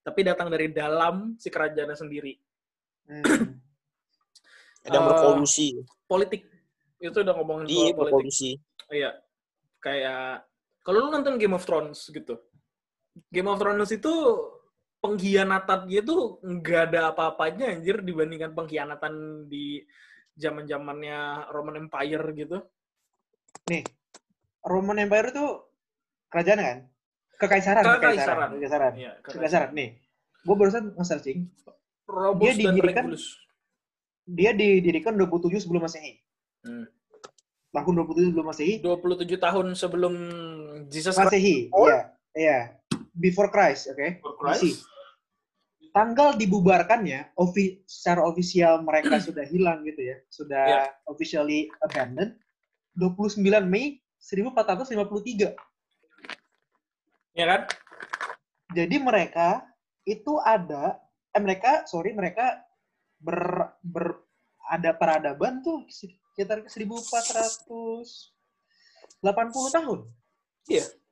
tapi datang dari dalam si kerajaannya sendiri. Hmm. Ada berkolusi. Politik. Itu udah ngomongin Iya, soal politik. berkolusi. Iya. Kayak, kalau lu nonton Game of Thrones gitu, Game of Thrones itu pengkhianatannya itu nggak ada apa-apanya anjir dibandingkan pengkhianatan di zaman-zamannya Roman Empire gitu. Nih, Roman Empire itu kerajaan kan? Kekaisaran, Kekaisaran. kekaisaran. Kekaisaran. Iya, Kekaisaran. Nih, gue barusan nge-searching. Dia didirikan-. Dia didirikan 27 sebelum Masehi. Hmm. Tahun 27 sebelum Masehi. 27 tahun sebelum Jesus Christ. Masehi, Oh. iya. Iya. Before Christ, oke? for Masih. Christ. Tanggal dibubarkannya, ofi- secara ofisial mereka sudah hilang gitu ya. Sudah Iya. officially abandoned. 29 Mei 1453. Ya kan? Jadi mereka itu ada, eh mereka, sorry, mereka ber, ber ada peradaban tuh sekitar 1480 tahun.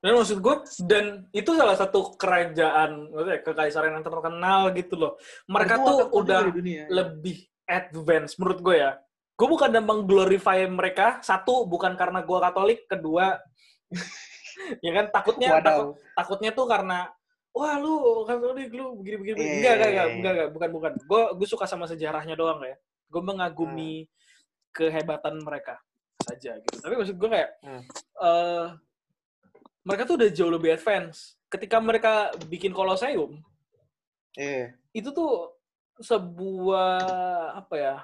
Dan maksud gue, dan itu salah satu kerajaan, maksudnya kekaisaran yang terkenal gitu loh. Mereka Itu tuh udah dunia. lebih advance menurut gue ya. Gue bukan mengglorify mereka. Satu, bukan karena gue Katolik. Kedua, ya kan takutnya takut, takutnya tuh karena wah lu Katolik lu begini begini. Iya, Enggak, enggak, iya, enggak, iya. enggak, enggak, bukan bukan. Gue gue suka sama sejarahnya doang ya. Gue mengagumi kehebatan mereka saja gitu. Tapi maksud gue kayak Hmm. eh mereka tuh udah jauh lebih advance. Ketika mereka bikin Colosseum, Iya. itu tuh sebuah apa ya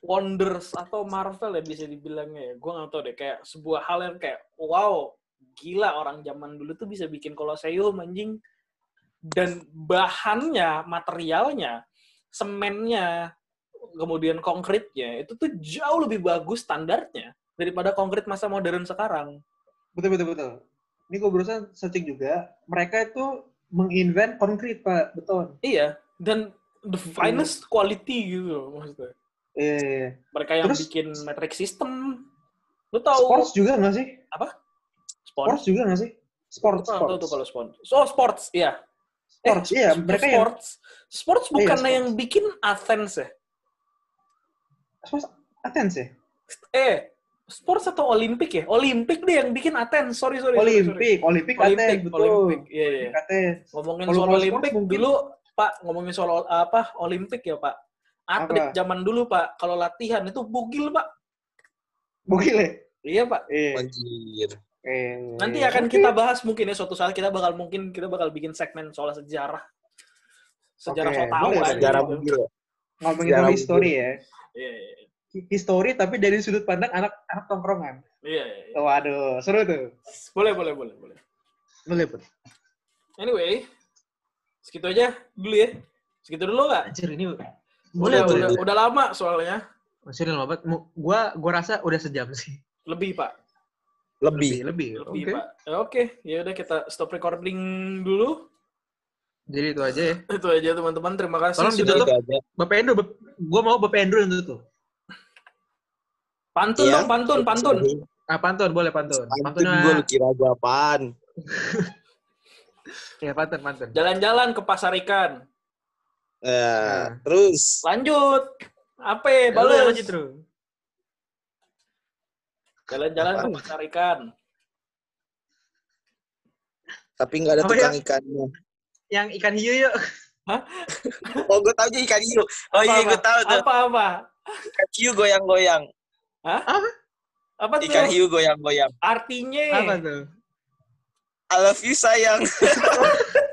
wonders atau marvel ya bisa dibilangnya ya gue nggak tahu deh kayak sebuah hal yang kayak wow gila orang zaman dulu tuh bisa bikin kolosseum anjing dan bahannya materialnya semennya kemudian konkretnya itu tuh jauh lebih bagus standarnya daripada konkret masa modern sekarang Betul, betul, betul. Ini gue berusaha searching juga. Mereka itu menginvent konkret, Pak. Beton. iya dan the finest quality gitu maksudnya Iya, iya, iya. mereka yang Terus- bikin metric system lu tahu Sports juga nggak sih? Sport? Sports juga nggak sih? Sports, tahu sports. tuh kalau sports oh sports iya Sports, Eh, iya. Mereka yang sports sports Iya, bukan sports. yang bikin Athens ya sports Athens ya? eh sports atau Olimpik ya Olimpik deh yang bikin Athens sorry sorry sorry, sorry. Olimpik, Olimpik Olimpik Athens, betul. Olimpik iya iya Olimpik Athens. ngomongin soal Olimpik sports mungkin- dulu Pak ngomongin soal apa Olimpik ya Pak atlet Apa? zaman dulu Pak kalau latihan itu bugil Pak Bukil ya? iya Pak Iya. Anjir. Eh, nanti akan kita bahas mungkin ya suatu saat kita bakal mungkin kita bakal bikin segmen soal sejarah sejarah Oke, so tahu boleh, Sejarah mobil. ngomongin sejarah soal history ya. Iya, iya, iya. history tapi dari sudut pandang anak anak tongkrongan. Iya, iya, iya. Waduh, seru tuh. Boleh, boleh, boleh, boleh. Boleh, Put. Anyway, segitu aja dulu ya. Segitu dulu nggak? Anjir, ini boleh, udah, boleh. udah lama soalnya. Masih udah lama banget. Gua, gua rasa udah sejam sih. Lebih, Pak. Lebih. Lebih, Lebih, Oke. Pak. Ya, Oke, ya udah kita stop recording dulu. Jadi itu aja ya. Itu aja teman-teman. Terima kasih Tolong sudah ditutup. Itu aja. Bapak Endro, Bap- gua mau Bapak Endro yang tutup. pantun Iya. dong, pantun, pantun. Ah, pantun, boleh pantun. Pantun Pantunnya, gue lu kira gue apaan? ya pantun, pantun. Jalan-jalan ke pasar ikan. Eh, Nah. terus Lanjut. Apa? Ya, Balas. lanjut, Bro. Jalan-jalan ke pasar ikan. tapi nggak ada Apa tukang ikannya. Yang ikan hiu yuk. Oh, gue tahu aja ikan hiu. Oh iya, gue tahu tuh. Apa-apa? Ikan hiu goyang-goyang. Apa tuh? Ikan hiu goyang-goyang. Artinya. Apa tuh? I love you sayang.